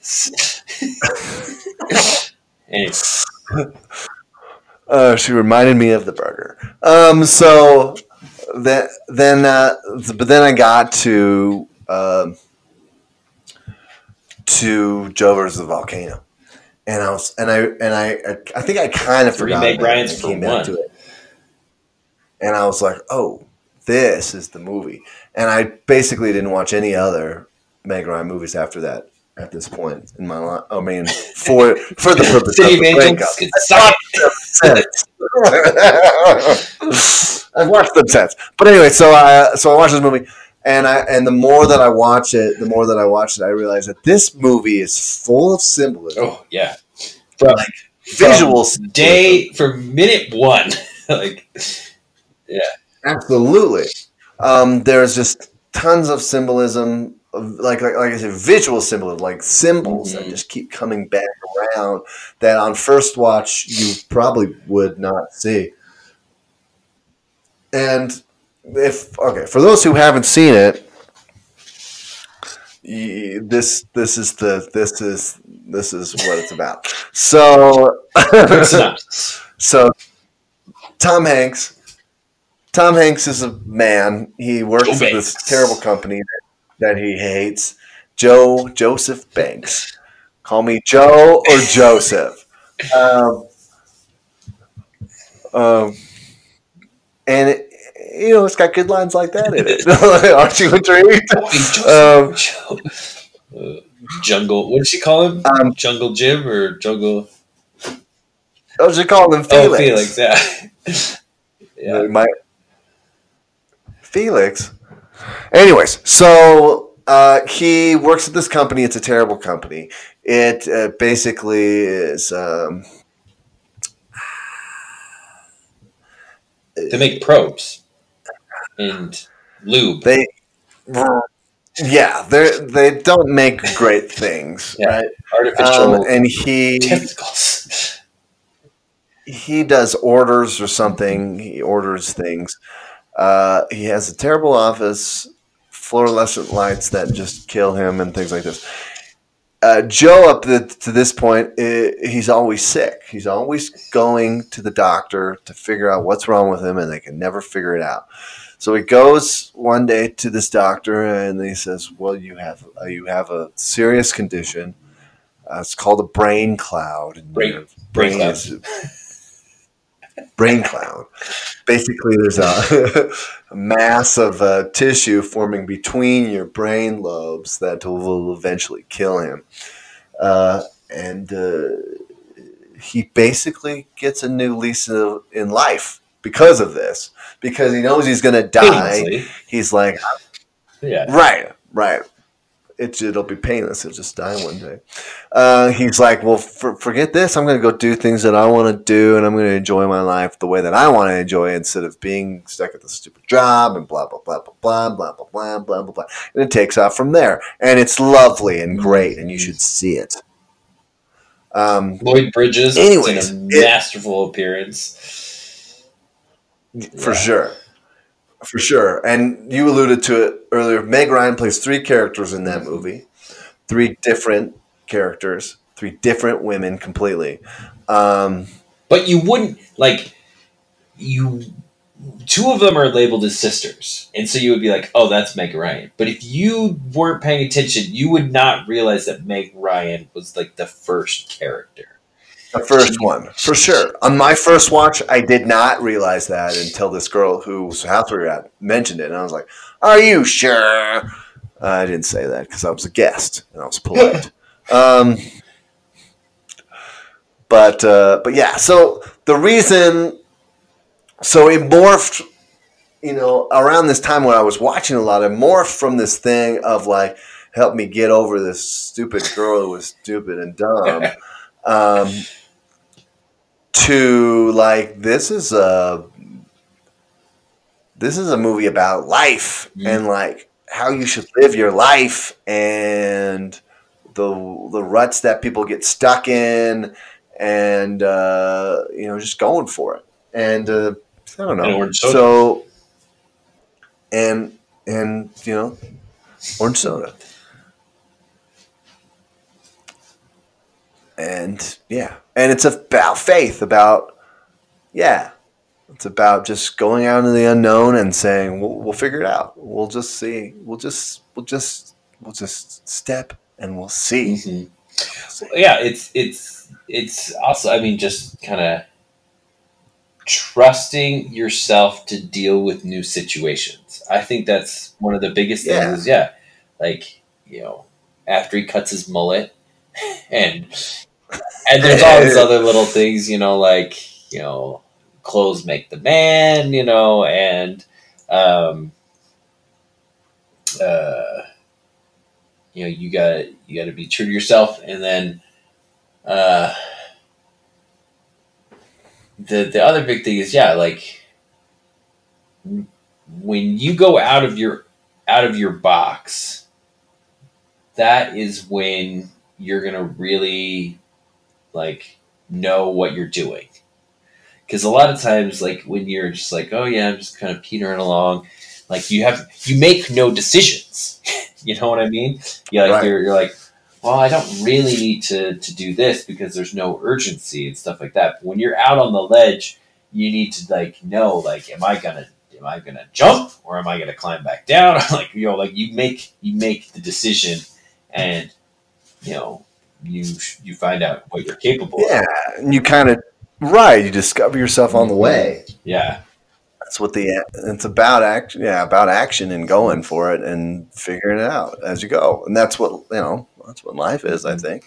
[LAUGHS] anyway, Uh, she reminded me of the burger. Um, so then, then, uh, but then I got to um, to Joe versus the volcano, and I was and I and I I think I kind of forgot about Ryans for one. to it, and I was like, oh, this is the movie, and I basically didn't watch any other Meg Ryan movies after that. At this point in my life, I mean, for for the purpose City of the Angels breakup. could suck [LAUGHS] it. I've watched them since. But anyway, so I so I watched this movie, and I and the more that I watch it, the more that I watch it, I realize that this movie is full of symbolism, Oh yeah, from visual from day from minute one. [LAUGHS] like yeah, Absolutely. Um, there's just tons of symbolism, like, like like I said, visual symbolism, like symbols that Mhm. just keep coming back around that on first watch you probably would not see. And if okay, for those who haven't seen it, this this is the this is this is what it's about. So [LAUGHS] so Tom Hanks. Tom Hanks is a man. He works at this terrible company that he hates. Joe Joseph Banks. Call me Joe or Joseph. Um, um, and it, you know, it's got good lines like that in it. [LAUGHS] Aren't you intrigued? Um, Uh, jungle. What did she call him? Um, Jungle Jim or Jungle? I was just calling him Oh, Felix. Felix. Yeah. [LAUGHS] yeah. My Felix. Anyways, so uh, he works at this company. It's a terrible company. It uh, basically is. Um, They make probes and lube. they, yeah, they they don't make great things, [LAUGHS] Yeah. right? artificial Um, and he testicles. he does orders or something. He orders things. Uh, he has a terrible office, fluorescent lights that just kill him, and things like this. Uh, Joe, up to, to this point, i he's always sick. He's always going to the doctor to figure out what's wrong with him, and they can never figure it out. So he goes one day to this doctor, and he says, "Well, you have uh, you have a serious condition. Uh, it's called a brain cloud. Brain- your brain cloud. is- brain cloud. Basically, there's a, a [LAUGHS] mass of uh, tissue forming between your brain lobes that will eventually kill him. Uh, and uh, he basically gets a new lease of, in life because of this. Because he knows he's going to die. He's like, Yeah. Right, right. It, it'll be painless. He'll just die one day. Uh, he's like, well, for, forget this. I'm going to go do things that I want to do, and I'm going to enjoy my life the way that I want to enjoy it instead of being stuck at the stupid job and blah, blah, blah, blah, blah, blah, blah, blah, blah, blah, blah. And it takes off from there. And it's lovely and great, and you should see it. Um, Lloyd Bridges Anyways, in a it- masterful appearance. For Yeah. sure. For sure. And you alluded to it earlier. Meg Ryan plays three characters in that movie, three different characters, three different women completely. Um, But you wouldn't like you. Two of them are labeled as sisters, and so you would be like, "Oh, that's Meg Ryan." But if you weren't paying attention, you would not realize that Meg Ryan was like the first character. The first one, for sure. On my first watch, I did not realize that until this girl whose house we were at mentioned it. And I was like, Are you sure? I didn't say that because I was a guest and I was polite. [LAUGHS] um, but uh, but yeah, so the reason, so it morphed, you know, around this time when I was watching a lot, it morphed from this thing of like, help me get over this stupid girl who was stupid and dumb, [LAUGHS] um, to like this is a this is a movie about life Mm. and like how you should live your life and the the ruts that people get stuck in and uh, you know just going for it and uh, I don't know soda. so and and you know orange soda and yeah and it's about faith about yeah it's about just going out into the unknown and saying we'll, we'll figure it out we'll just see we'll just we'll just we'll just step and we'll see. Mhm. Yeah, it's it's it's also. I mean, just kind of trusting yourself to deal with new situations. I think that's one of the biggest things. Is yeah, like you know, after he cuts his mullet, [LAUGHS] and and there's all these other little things, you know, like you know, clothes make the man, you know, and um, uh, you know, you got you got to be true to yourself, and then uh, the the other big thing is yeah, like when you go out of your out of your box, that is when you're gonna really like know what you're doing. Because a lot of times, like when you're just like, oh yeah, I'm just kind of petering along, like you have you make no decisions. [LAUGHS] you know what I mean? Yeah, like Right. you're, you're like, well, I don't really need to to do this because there's no urgency and stuff like that. But when you're out on the ledge, you need to like know, like, am I gonna am I gonna jump or am I gonna climb back down? [LAUGHS] like you know, like you make you make the decision, and you know you you find out what you're capable Yeah, of. and you kind of right. You discover yourself on the way. Yeah, That's what the it's about. Action, yeah, about action and going for it and figuring it out as you go. And that's what you know. That's what life is, I think.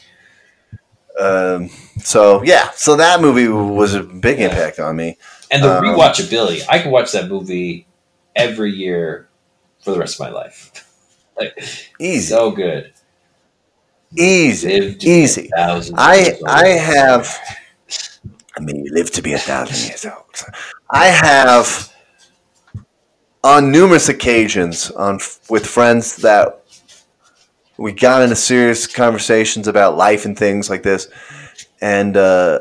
Um, so yeah, so that movie was a big Yeah. impact on me. and the Um, rewatchability. I can watch that movie every year for the rest of my life. [LAUGHS] like Easy, so good. Easy, Live to be a easy. I. I have. I mean, you live to be a thousand years old. I have, on numerous occasions, on with friends that we got into serious conversations about life and things like this, and uh,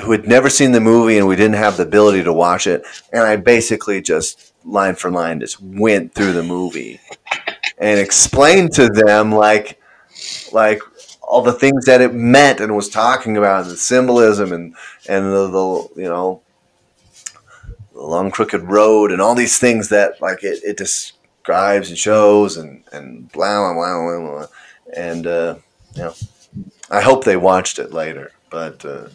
who had never seen the movie and we didn't have the ability to watch it, and I basically just line for line just went through the movie and explained to them like like all the things that it meant and was talking about and the symbolism and and the, the you know the long crooked road and all these things that like it, it describes and shows and and blah blah blah blah, blah. and uh, you know I hope they watched it later but uh,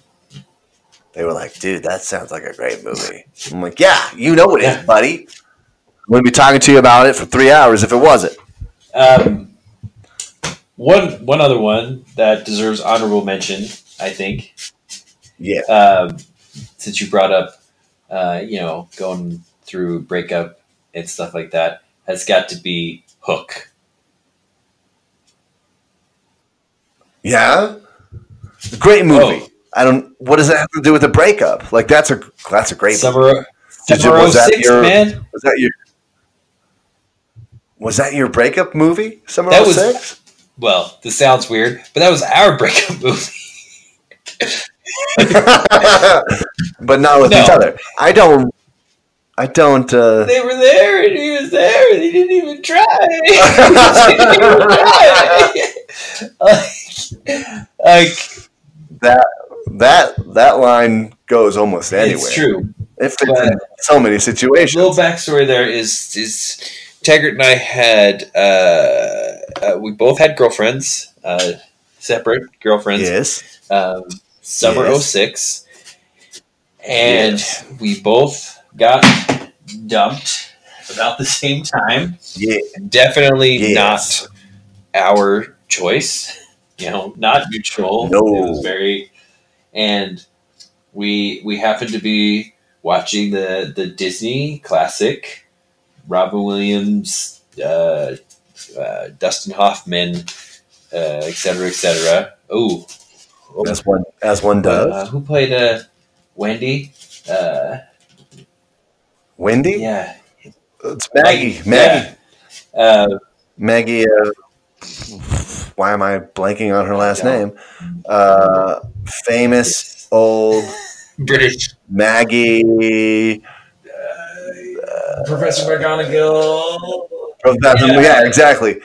they were like dude that sounds like a great movie. I'm like yeah you know it is buddy. I'm gonna be talking to you about it for three hours if it wasn't. Um, one one other one that deserves honorable mention, I think, yeah um, since you brought up, uh, you know, going through breakup and stuff like that, has got to be Hook. Yeah, great movie. Oh. I don't. What does that have to do with the breakup? Like that's a that's a great. movie. Summer, Did you- Summer was that 06, your- man. Was that your? Was that your breakup movie? Summer That was- 06? Well, this sounds weird, but that was our breakup movie. [LAUGHS] but not with No. each other. I don't. I don't. Uh, They were there, and he was there, and he didn't even try. [LAUGHS] he didn't even try. like, [LAUGHS] like that that that line goes almost anywhere. it's true. It fits in so many situations. little backstory there is is Taggart and I had uh, uh, we both had girlfriends, uh, separate girlfriends. yes. Um, summer Yes. 06. and Yes. we both got dumped about the same time. Yeah. Definitely Yes. not our choice. You know, not mutual. No. It was very, and we we happened to be watching the the Disney classic, Robin Williams, uh, uh, Dustin Hoffman, uh, et cetera, et cetera. Ooh, oh, As one as one does. uh, who played uh, Wendy? Uh, Wendy. yeah, It's Maggie. Maggie. Yeah. Uh, Maggie. Uh, why am I blanking on her last name? Uh, famous old [LAUGHS] British. Maggie. Professor McGonagall. Yeah. yeah. exactly.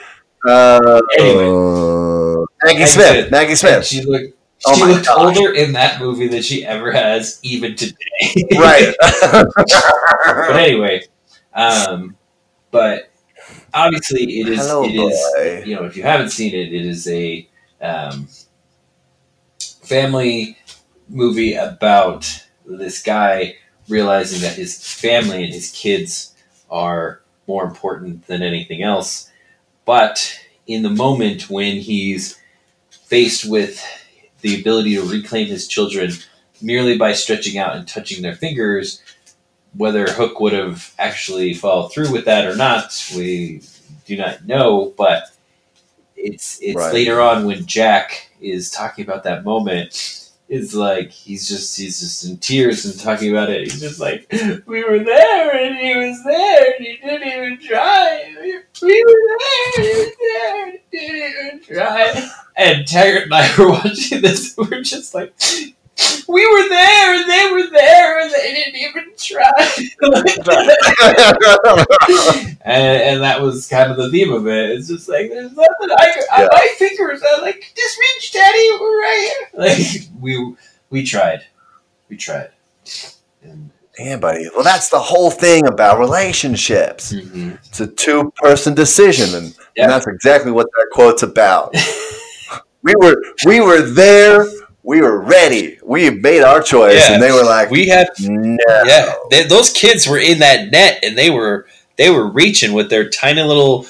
Uh, Anyway. Maggie Smith. Maggie Smith. she looked. Oh she my looked older in that movie than she ever has, even today. [LAUGHS] right. [LAUGHS] but anyway, um, but obviously it is. Hello, it is. You know, if you haven't seen it, it is a um, family movie about this guy realizing that his family and his kids are more important than anything else. But in the moment when he's faced with the ability to reclaim his children merely by stretching out and touching their fingers, whether Hook would have actually followed through with that or not, we do not know. But it's it's Right. later on when Jack is talking about that moment. Is like he's just he's just in tears and talking about it. He's just like we were there and he was there and he didn't even try. We, we were there and he was there and he didn't even try. And Taggart and I were [LAUGHS] watching this. and We're just like, we were there and they were there and they didn't even try. [LAUGHS] and, and that was kind of the theme of it. It's just like there's nothing I could. Yeah. My fingers are like this reach, Daddy. We're right here. [LAUGHS] Like we we tried, we tried. And, yeah, buddy. Well, that's the whole thing about relationships. Mhm. It's a two person decision, and, Yeah. and that's exactly what that quote's about. [LAUGHS] we were we were there. We were ready. We made our choice, Yeah. and they were like, We had "No." yeah. They, those kids were in that net and they were they were reaching with their tiny little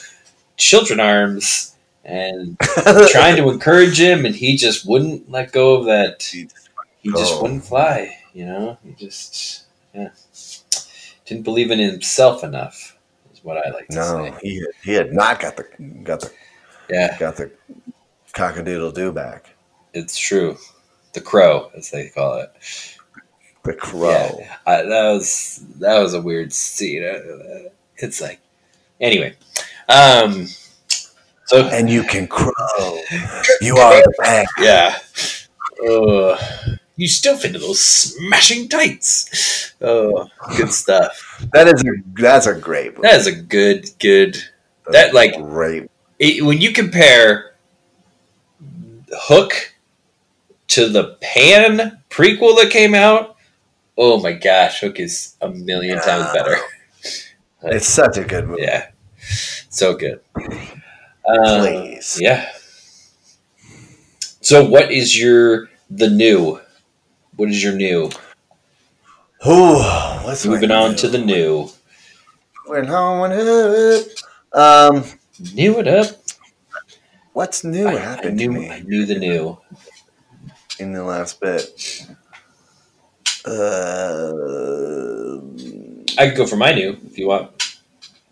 children arms and [LAUGHS] trying to encourage him, and he just wouldn't let go of that. He just wouldn't fly. You know, he just yeah didn't believe in himself enough. Is what I like to No, say. he had, he had not got the got the Yeah, got the cockadoodle do back. it's true. The crow, as they call it. The crow. I, that was that was a weird scene. Uh, It's like anyway. Um. So And you can crow. You are the bang. Yeah. Uh, you still fit into those smashing tights. Oh, good stuff. That is a that's a great movie. That is a good, good. That's that, like- great. It, when you compare Hook to the Pan prequel that came out, oh my gosh, Hook is a million times better. [LAUGHS] It's such a good movie. Yeah, so good. Please. Yeah. So, what is your the new? What is your new? What's my Moving on new? to the new. We're going up. Um, New it up. what's new I, I happened to knew. me I knew the new. In the last bit? Uh, I could go for my new if you want.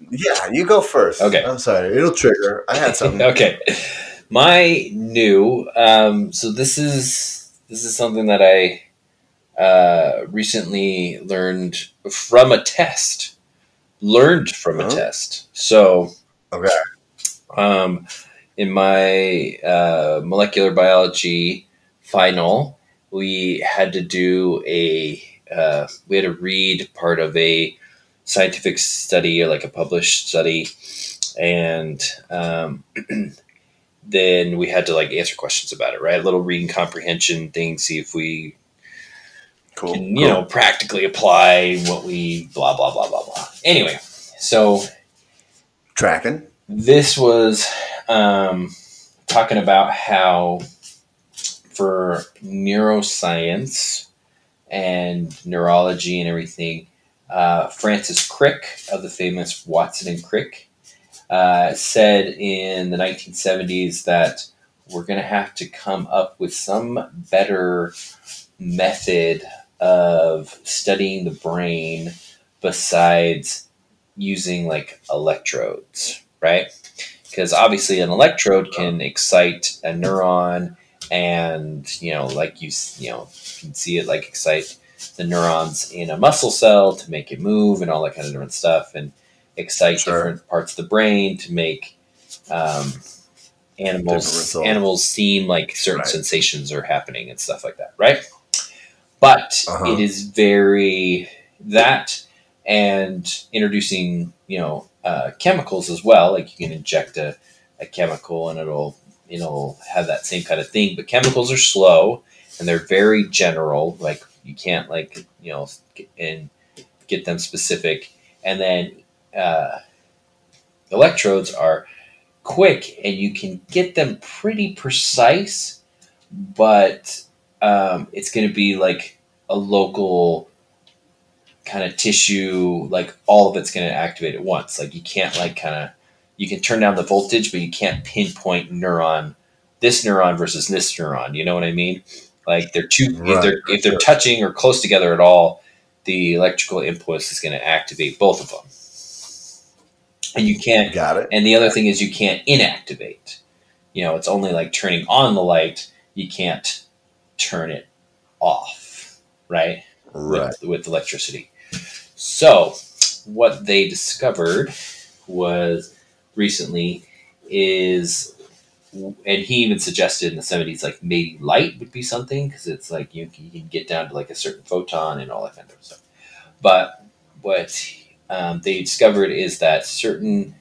yeah, you go first. Okay. I'm sorry. It'll trigger. I had [LAUGHS] something. okay. My new. Um, so this is this is something that I uh, recently learned from a test. Learned from a Oh. test. So Okay. um, in my uh, molecular biology final, we had to do a uh, we had to read part of a scientific study or like a published study, and um, [CLEARS THROAT] then we had to like answer questions about it. Right, a little reading comprehension thing, see if we Cool. can you know practically apply what we blah blah blah blah blah. Anyway, so tracking. this was um, talking about how for neuroscience and neurology and everything, uh, Francis Crick of the famous Watson and Crick uh, said in the 1970s that we're going to have to come up with some better method of studying the brain besides using like electrodes, right? Because obviously an electrode can excite a neuron, and you know, like you you know, you can see it like excite the neurons in a muscle cell to make it move and all that kind of different stuff, and excite Sure. different parts of the brain to make um, animals animals seem like certain Right. sensations are happening and stuff like that, right? But Uh-huh. it is very that and introducing you know uh, chemicals as well. Like you can inject a, a chemical and it'll it'll have that same kind of thing. But chemicals are slow and they're very general. Like you can't like you know and get them specific. And then uh, electrodes are quick and you can get them pretty precise, but um, it's going to be like a local kind of tissue, like all of it's going to activate at once. Like you can't like kind of you can turn down the voltage, but you can't pinpoint neuron this neuron versus this neuron. You know what I mean? Like they're two Right, if they're if they're sure. touching or close together at all, the electrical impulse is going to activate both of them. And you can't Got it. and the other thing is you can't inactivate. You know, it's only like turning on the light. You can't turn it off, right? Right. With, with electricity. So, what they discovered was recently is, and he even suggested in the 70s, like maybe light would be something because it's like you, you can get down to like a certain photon and all that kind of stuff. But what um, they discovered is that certain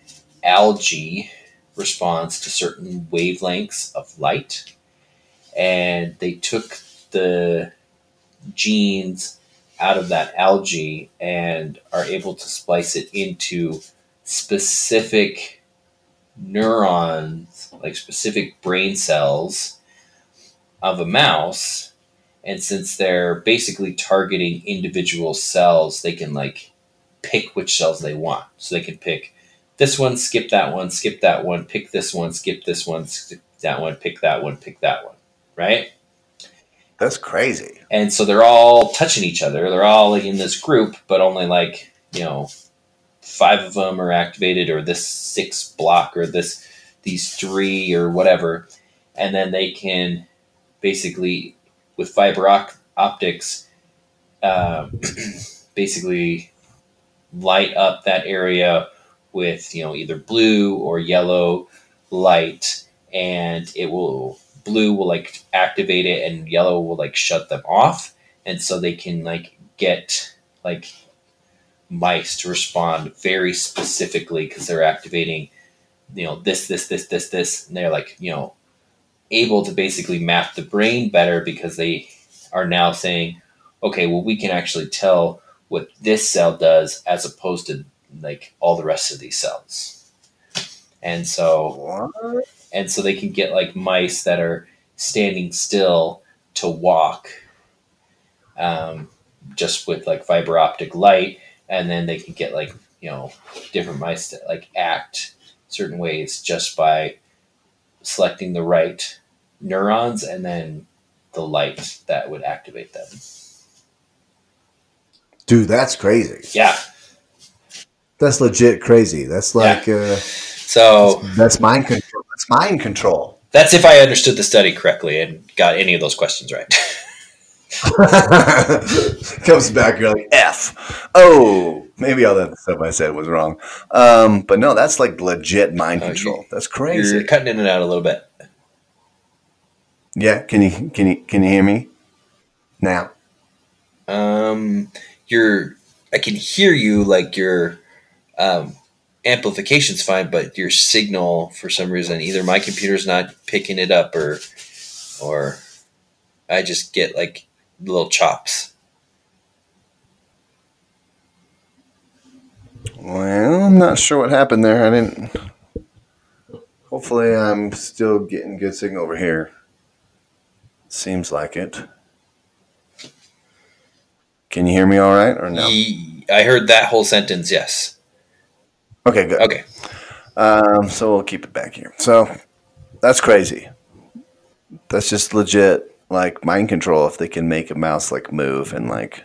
algae responds to certain wavelengths of light, and they took the genes out of that algae and are able to splice it into specific neurons, like specific brain cells of a mouse. And since they're basically targeting individual cells, they can like pick which cells they want. So they can pick this one, skip that one, skip that one, pick this one, skip this one, skip that one, pick that one, pick that one, right? That's crazy. and so they're all touching each other. They're all like in this group, but only like you know five of them are activated, or this six block, or this these three, or whatever, and then they can basically with fiber op- optics, uh, [CLEARS THROAT] basically light up that area with you know either blue or yellow light, and it will blue will like activate it and yellow will like shut them off. And so they can like get like mice to respond very specifically because they're activating you know this this this this this and they're like you know able to basically map the brain better because they are now saying okay well we can actually tell what this cell does as opposed to like all the rest of these cells and so What? and so they can get like mice that are standing still to walk um, just with like fiber optic light and then they can get like you know different mice that like act certain ways just by selecting the right neurons and then the light that would activate them Dude, that's crazy. yeah That's legit crazy. That's like uh, so that's mind control. That's mind control. that's if i understood the study correctly and got any of those questions right [LAUGHS] [LAUGHS] Comes back, you're like F. Oh, maybe all that stuff I said was wrong. Um, but no, that's like legit mind Oh, you- control. that's you're crazy. cutting in and out a little bit Yeah, can you can you can you hear me now? Um, your I can hear you like your um, amplification's fine, but your signal for some reason either my computer's not picking it up or or I just get like little chops. Well, I'm not sure what happened there. I didn't. Hopefully, I'm still getting good signal over here. Seems like it. Can you hear me all right or no? I heard that whole sentence. Yes. Okay, good. Okay. Um, so we'll keep it back here. So that's crazy. That's just legit, like mind control. If they can make a mouse like move and like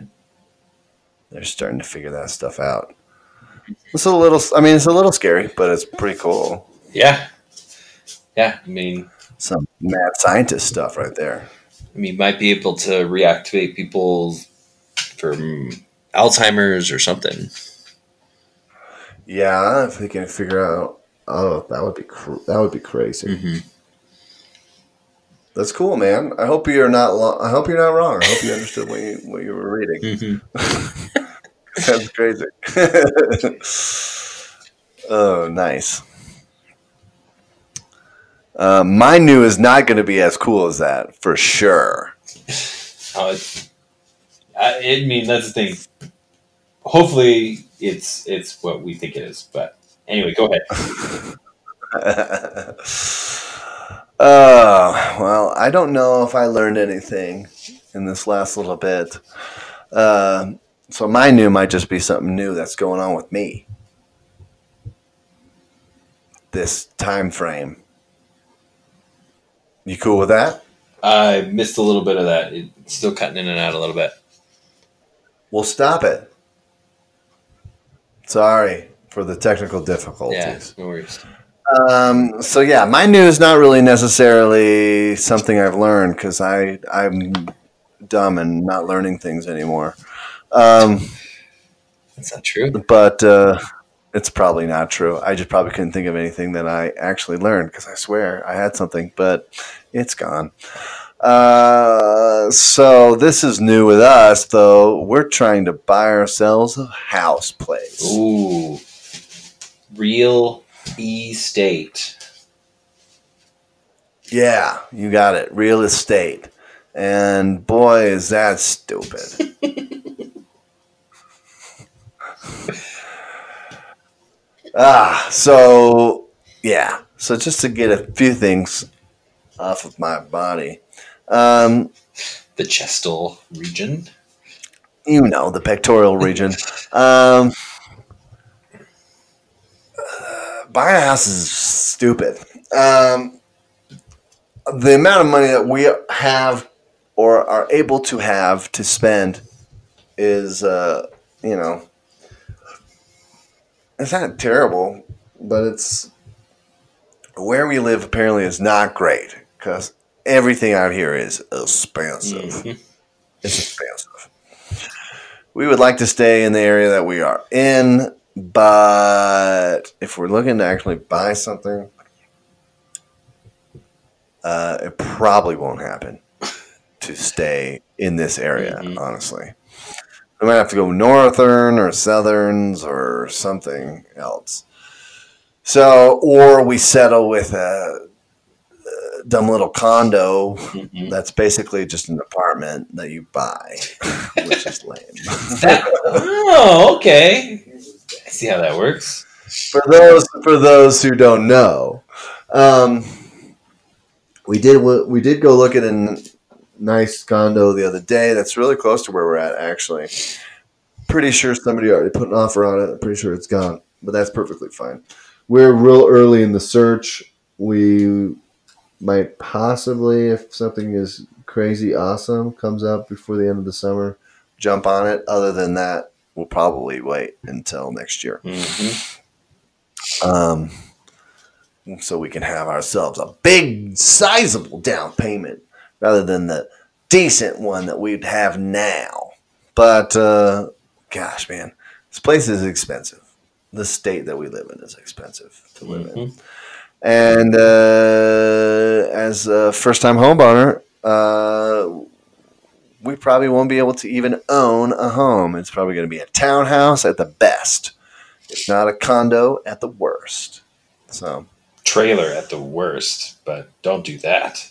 they're starting to figure that stuff out. It's a little. I mean, it's a little scary, but it's pretty cool. Yeah. Yeah. I mean, Some mad scientist stuff right there. I mean, might be able to reactivate people from Alzheimer's or something. Yeah, if they can figure out. Oh, that would be cr- that would be crazy. Mm-hmm. That's cool, man. I hope you're not. Lo- I hope you're not wrong. I hope you understood what you what you were reading. [LAUGHS] Mm-hmm. [LAUGHS] That's crazy. [LAUGHS] oh, nice. Uh, my new is not going to be as cool as that for sure. It's, I, I mean, that's the thing. Hopefully, it's it's what we think it is, but Anyway, go ahead. Uh, well, I don't know if I learned anything in this last little bit. Uh, so my new might just be something new that's going on with me. This time frame. You cool with that? I missed a little bit of that. It's still cutting in and out a little bit. We'll stop it. Sorry for the technical difficulties. Yeah, no worries. Um, so yeah, my new is not really necessarily something I've learned because I I'm dumb and not learning things anymore. Um, That's not true. but uh, it's probably not true. I just probably couldn't think of anything that I actually learned because I swear I had something, but it's gone. Uh, so this is new with us, though. We're trying to buy ourselves a house place. Ooh, real estate. Yeah, you got it. Real estate. And boy, is that stupid. [LAUGHS] ah, so yeah. So just to get a few things off of my body. Um, The chestal region. you know, the pectoral region. Um, uh, buying a house is stupid. Um, the amount of money that we have or are able to have to spend is, uh, you know, it's not terrible, but it's where we live apparently is not great because everything out here is expensive. Mhm. It's expensive. We would like to stay in the area that we are in, but if we're looking to actually buy something, uh, it probably won't happen to stay in this area, Mhm. honestly. We might have to go northern or southerns or something else. So, or we settle with a, a dumb little condo Mhm. that's basically just an apartment that you buy, [LAUGHS] which is lame. That- [LAUGHS] oh, okay. See how that works. for those for those who don't know, um, we did we did go look at a nice condo the other day. That's really close to where we're at. Actually, pretty sure somebody already put an offer on it. I'm pretty sure it's gone, but that's perfectly fine. We're real early in the search. We might possibly, if something is crazy awesome comes up before the end of the summer, jump on it. Other than that, we'll probably wait until next year. Mhm. Um, so we can have ourselves a big, sizable down payment rather than the decent one that we'd have now. But uh, gosh, man, this place is expensive. The state that we live in is expensive to live in. Mhm. And uh, as a first-time homeowner, uh, we probably won't be able to even own a home. It's probably going to be a townhouse at the best, if not a condo at the worst. So, Trailer at the worst, but don't do that.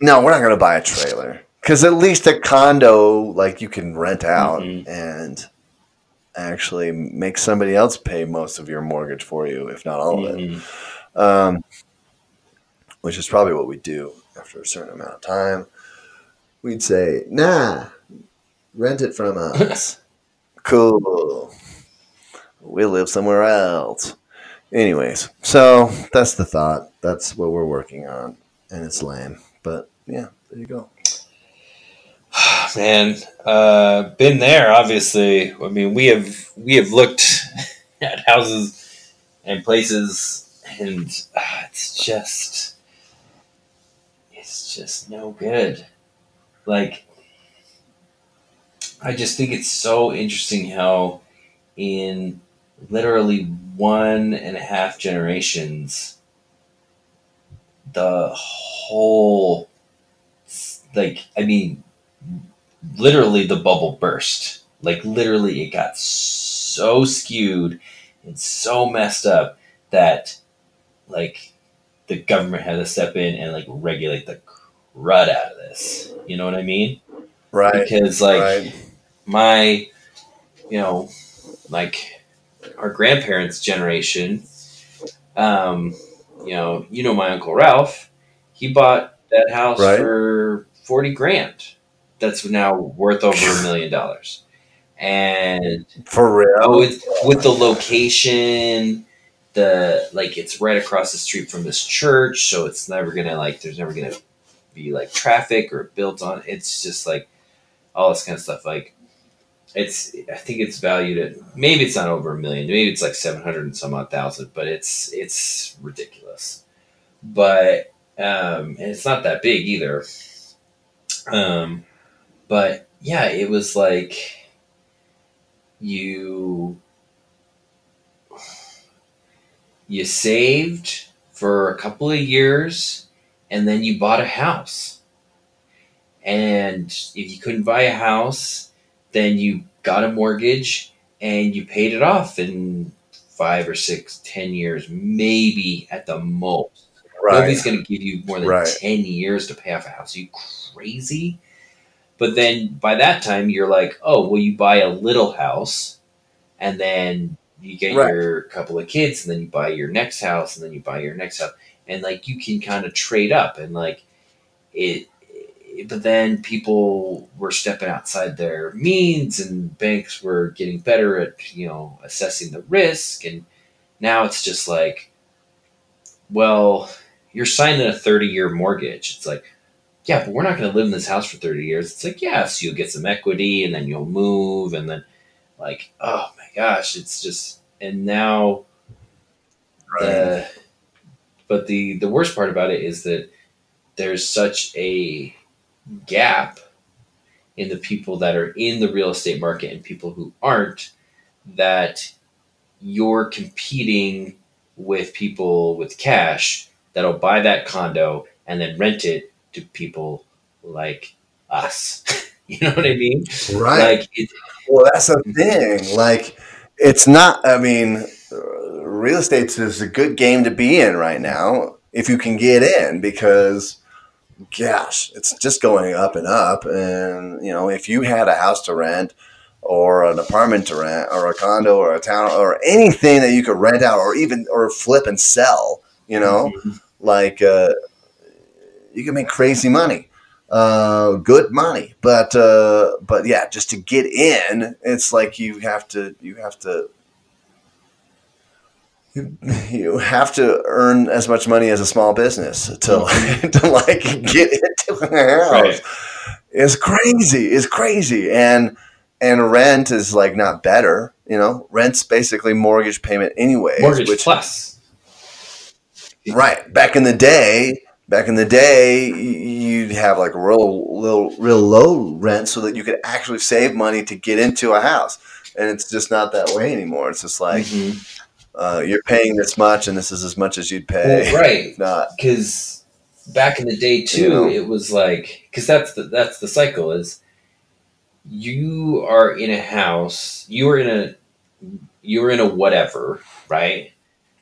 no, we're not going to buy a trailer because at least a condo, like you can rent out Mhm. and actually make somebody else pay most of your mortgage for you, if not all of it. Mhm. um, which is probably what we do after a certain amount of time. We'd say, "Nah, rent it from us." [LAUGHS] cool. We'll live somewhere else. Anyways, so that's the thought. That's what we're working on, and it's lame, but yeah, there you go. [SIGHS] Man, uh, been there. Obviously, I mean, we have we have looked [LAUGHS] at houses and places, and uh, it's just it's just no good. Like, I just think it's so interesting how in literally one and a half generations, the whole like I mean literally the bubble burst. Like literally it got so skewed and so messed up that like the government had to step in and like regulate the crud out of this. You know what I mean? Right, Because like right. my you know like our grandparents' generation, um, you know, you know my uncle Ralph, he bought that house Right. for forty grand. That's now worth over a million dollars, and For real. oh, it's with the location, the like it's right across the street from this church, so it's never gonna like there's never gonna be like traffic or built on. It's just like all this kind of stuff. Like it's I think it's valued at maybe it's not over a million, maybe it's like seven hundred and some odd thousand, but it's it's ridiculous. But um, and it's not that big either. Um, but yeah, it was like you you saved for a couple of years and then you bought a house. And if you couldn't buy a house, then you got a mortgage and you paid it off in five or six, ten years, maybe at the most. right. Nobody's going to give you more than Right. 10 years to pay off a house. Are you crazy? But then by that time, you're like, oh, well, you buy a little house and then you get Right. your couple of kids and then you buy your next house and then you buy your next house. And like you can kind of trade up and like it. But then people were stepping outside their means and banks were getting better at, you know, assessing the risk. And now it's just like, well, you're signing a 30 year mortgage. It's like, yeah, but we're not going to live in this house for 30 years. It's like, yeah, so you'll get some equity and then you'll move. And then, like, oh my gosh, it's just, and now right. the, but the, the worst part about it is that there's such a gap in the people that are in the real estate market and people who aren't that you're competing with people with cash that'll buy that condo and then rent it to people like us. [LAUGHS] you know what I mean? right. Like it, Well, that's the thing. Like, it's not. I mean, real estate is a good game to be in right now if you can get in because, gosh, it's just going up and up. And you know, if you had a house to rent or an apartment to rent or a condo or a town or anything that you could rent out or even or flip and sell, you know, like uh, you can make crazy money uh, good money. But uh, but yeah, just to get in, it's like you have to you have to you, have to earn as much money as a small business to [LAUGHS] to like get into a house. Right. It's crazy. It's crazy, and and rent is like not better. You know, rent's basically mortgage payment anyway. mortgage which plus. Right. Back in the day, back in the day, you'd have like real, real, real low rent so that you could actually save money to get into a house. And it's just not that way anymore. It's just like Mhm. Uh, you're paying this much, and this is as much as you'd pay. Well, right. Not because back in the day too You know. it was like because that's the that's the cycle is you are in a house you are in a you are in a whatever right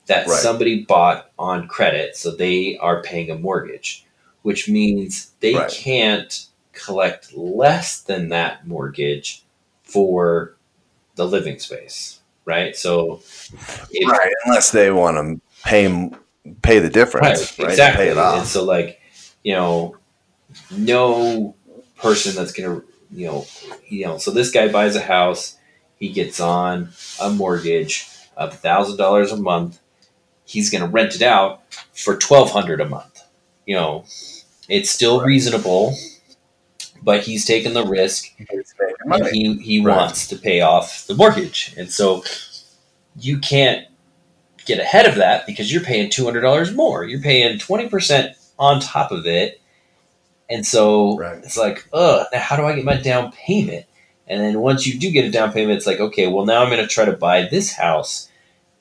that Right. somebody bought on credit so they are paying a mortgage which means they Right. can't collect less than that mortgage for the living space right so if, right unless they want to pay pay the difference, right? exactly. Pay it And so, like, you know, no person that's gonna, you know, you know. So this guy buys a house. He gets on a mortgage of thousand dollars a month. He's gonna rent it out for twelve hundred a month. You know, it's still reasonable, but he's taking the risk and he he Right. wants to pay off the mortgage, and so you can't get ahead of that because you're paying two hundred dollars more. You're paying twenty percent on top of it, and so Right. it's like, ugh, now how do I get my down payment? And then once you do get a down payment, it's like, okay, well now I'm going to try to buy this house,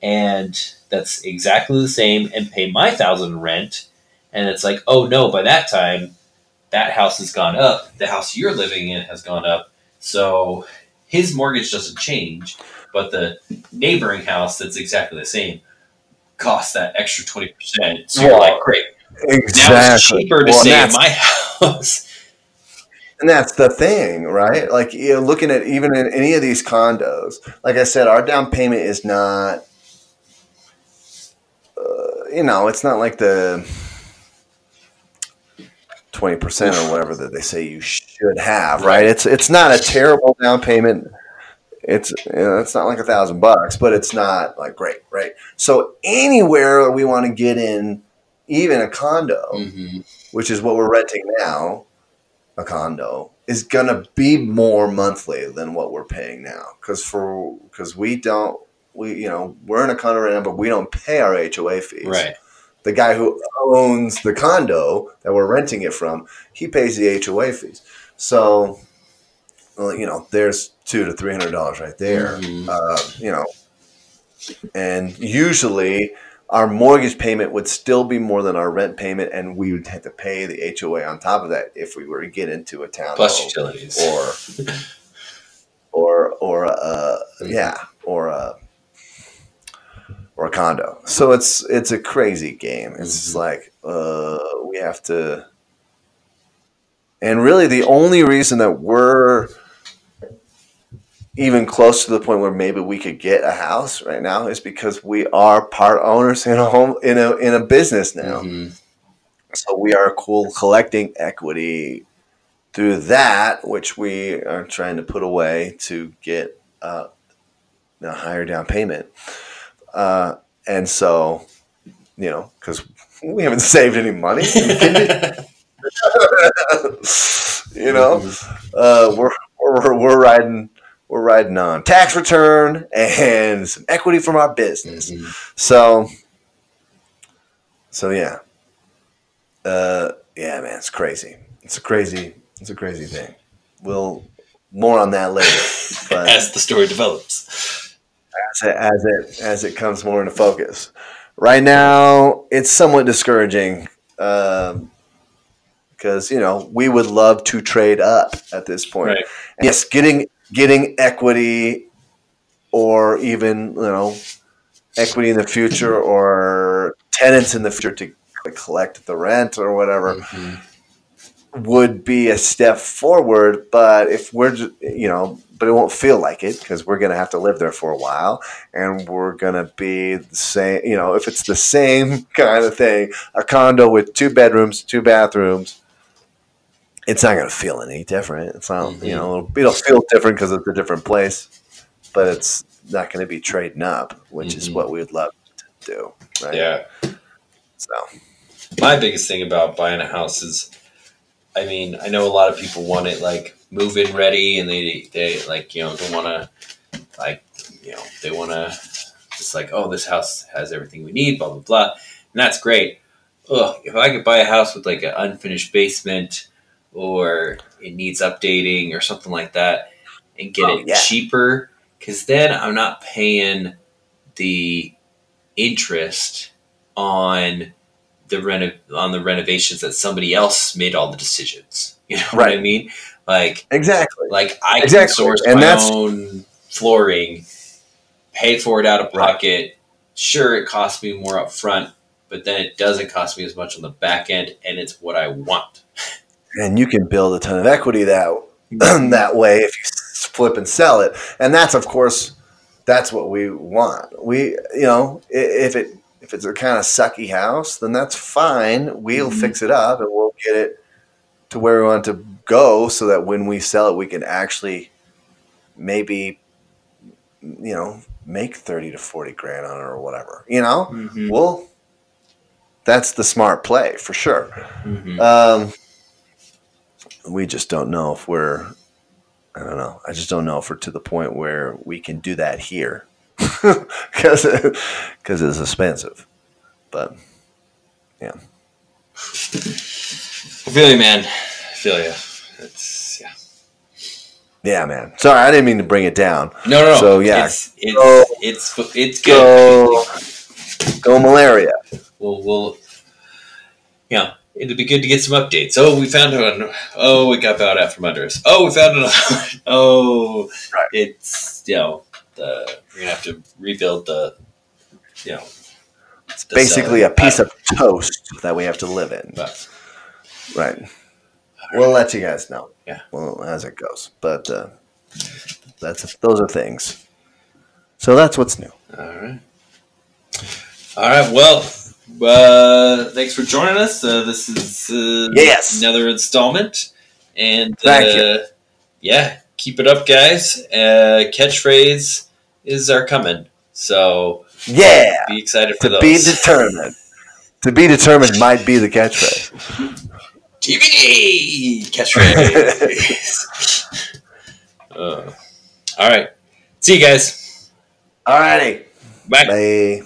and that's exactly the same, and pay my thousand rent, and it's like, oh no, by that time, that house has gone up. The house you're living in has gone up. So his mortgage doesn't change, but the neighboring house that's exactly the same costs that extra twenty percent. So you're like, great. Now it's cheaper to Well, stay in my [LAUGHS] house. And that's the thing, right? Like you know, looking at even in any of these condos, like I said, our down payment is not, uh, you know, it's not like the twenty percent or whatever that they say you should have, right? It's it's not a terrible down payment. It's you know, it's not like a thousand bucks, but it's not like great, right? So anywhere we want to get in, even a condo, Mm-hmm. which is what we're renting now, a condo is gonna be more monthly than what we're paying now. Because for because we don't we you know we're in a condo right now, but we don't pay our HOA fees. Right. The guy who owns the condo that we're renting it from, he pays the HOA fees. So, well, you know, there's two to three hundred dollars right there. Mhm. Uh, you know, and usually our mortgage payment would still be more than our rent payment, and we would have to pay the HOA on top of that if we were to get into a town Plus utilities. or [LAUGHS] or or uh, yeah, or a or a condo. So it's it's a crazy game. It's Mhm. like uh, we have to, and really the only reason that we're even close to the point where maybe we could get a house right now is because we are part owners in a home in a in a business now. Mhm. So we are cool collecting equity through that, which we are trying to put away to get uh, a higher down payment. Uh, and so, you know, because we haven't [LAUGHS] saved any money, [LAUGHS] you know, uh, we're, we're we're riding we're riding on tax return and some equity from our business. Mhm. So, so yeah, uh, yeah, man, it's crazy. It's a crazy, it's a crazy thing. We'll more on that later, but [LAUGHS] As the story develops. As it, as it as it comes more into focus. Right now, it's somewhat discouraging because you know we would love to trade up at this point. Right. Yes, getting getting equity or even you know equity in the future or tenants in the future to collect the rent or whatever Mhm. would be a step forward. But if we're, you know, but it won't feel like it because we're going to have to live there for a while and we're going to be the same, you know, if it's the same [LAUGHS] kind of thing, a condo with two bedrooms, two bathrooms, it's not going to feel any different. It's not, you know, it'll, it'll feel different because it's a different place, but it's not going to be trading up, which is Mhm. what we would love to do. Right. Yeah. So, my biggest thing about buying a house is i mean i know a lot of people want it like move in ready and they they like you know don't want to like you know they want to just like oh this house has everything we need blah blah blah and that's great Ugh, if i could buy a house with like an unfinished basement or it needs updating or something like that and get Oh, it yeah. cheaper because then i'm not paying the interest on the reno- on the renovations that somebody else made all the decisions. [LAUGHS] You know what I mean? Like exactly. like I can Exactly. source And my that's- own flooring, pay for it out of Right. pocket. Sure, it costs me more up front, but then it doesn't cost me as much on the back end, and it's what I want. and you can build a ton of equity that [CLEARS THROAT] that way if you flip and sell it and that's of course that's what we want we you know if it if it's a kind of sucky house then that's fine we'll Mhm. fix it up and we'll get it to where we want it to go so that when we sell it we can actually maybe you know make 30 to 40 grand on it or whatever you know Mhm. well that's the smart play for sure Mhm. um, we just don't know if we're. I don't know. I just don't know if we're to the point where we can do that here, [LAUGHS] because because it's expensive. But I feel you, man. I feel you. It's yeah. yeah, man. Sorry, I didn't mean to bring it down. No, no, no. So, yeah. it's it's Go- it's it's good. Go, go malaria. We'll we'll yeah. It'd be good to get some updates. Oh, we found one. Oh, we got bowed out from under us. Oh, we found another. one. [LAUGHS] Oh, Right. it's you know the we're gonna have to rebuild the you know the Basically, cellar. a piece of toast that we have to live in. but Right. we'll let you guys know. Yeah. Well, as it goes, but uh, that's those are things. So that's what's new. All right. All right. Well, uh, thanks for joining us. Uh, this is uh, Yes. another installment, and Thank uh, you. yeah, keep it up, guys. Uh, catchphrase is our coming, so Yeah. be excited for To those. be determined. To be determined might be the catchphrase. [LAUGHS] TBD catchphrase. [LAUGHS] uh, all right. See you guys. Alrighty. Bye. Bye.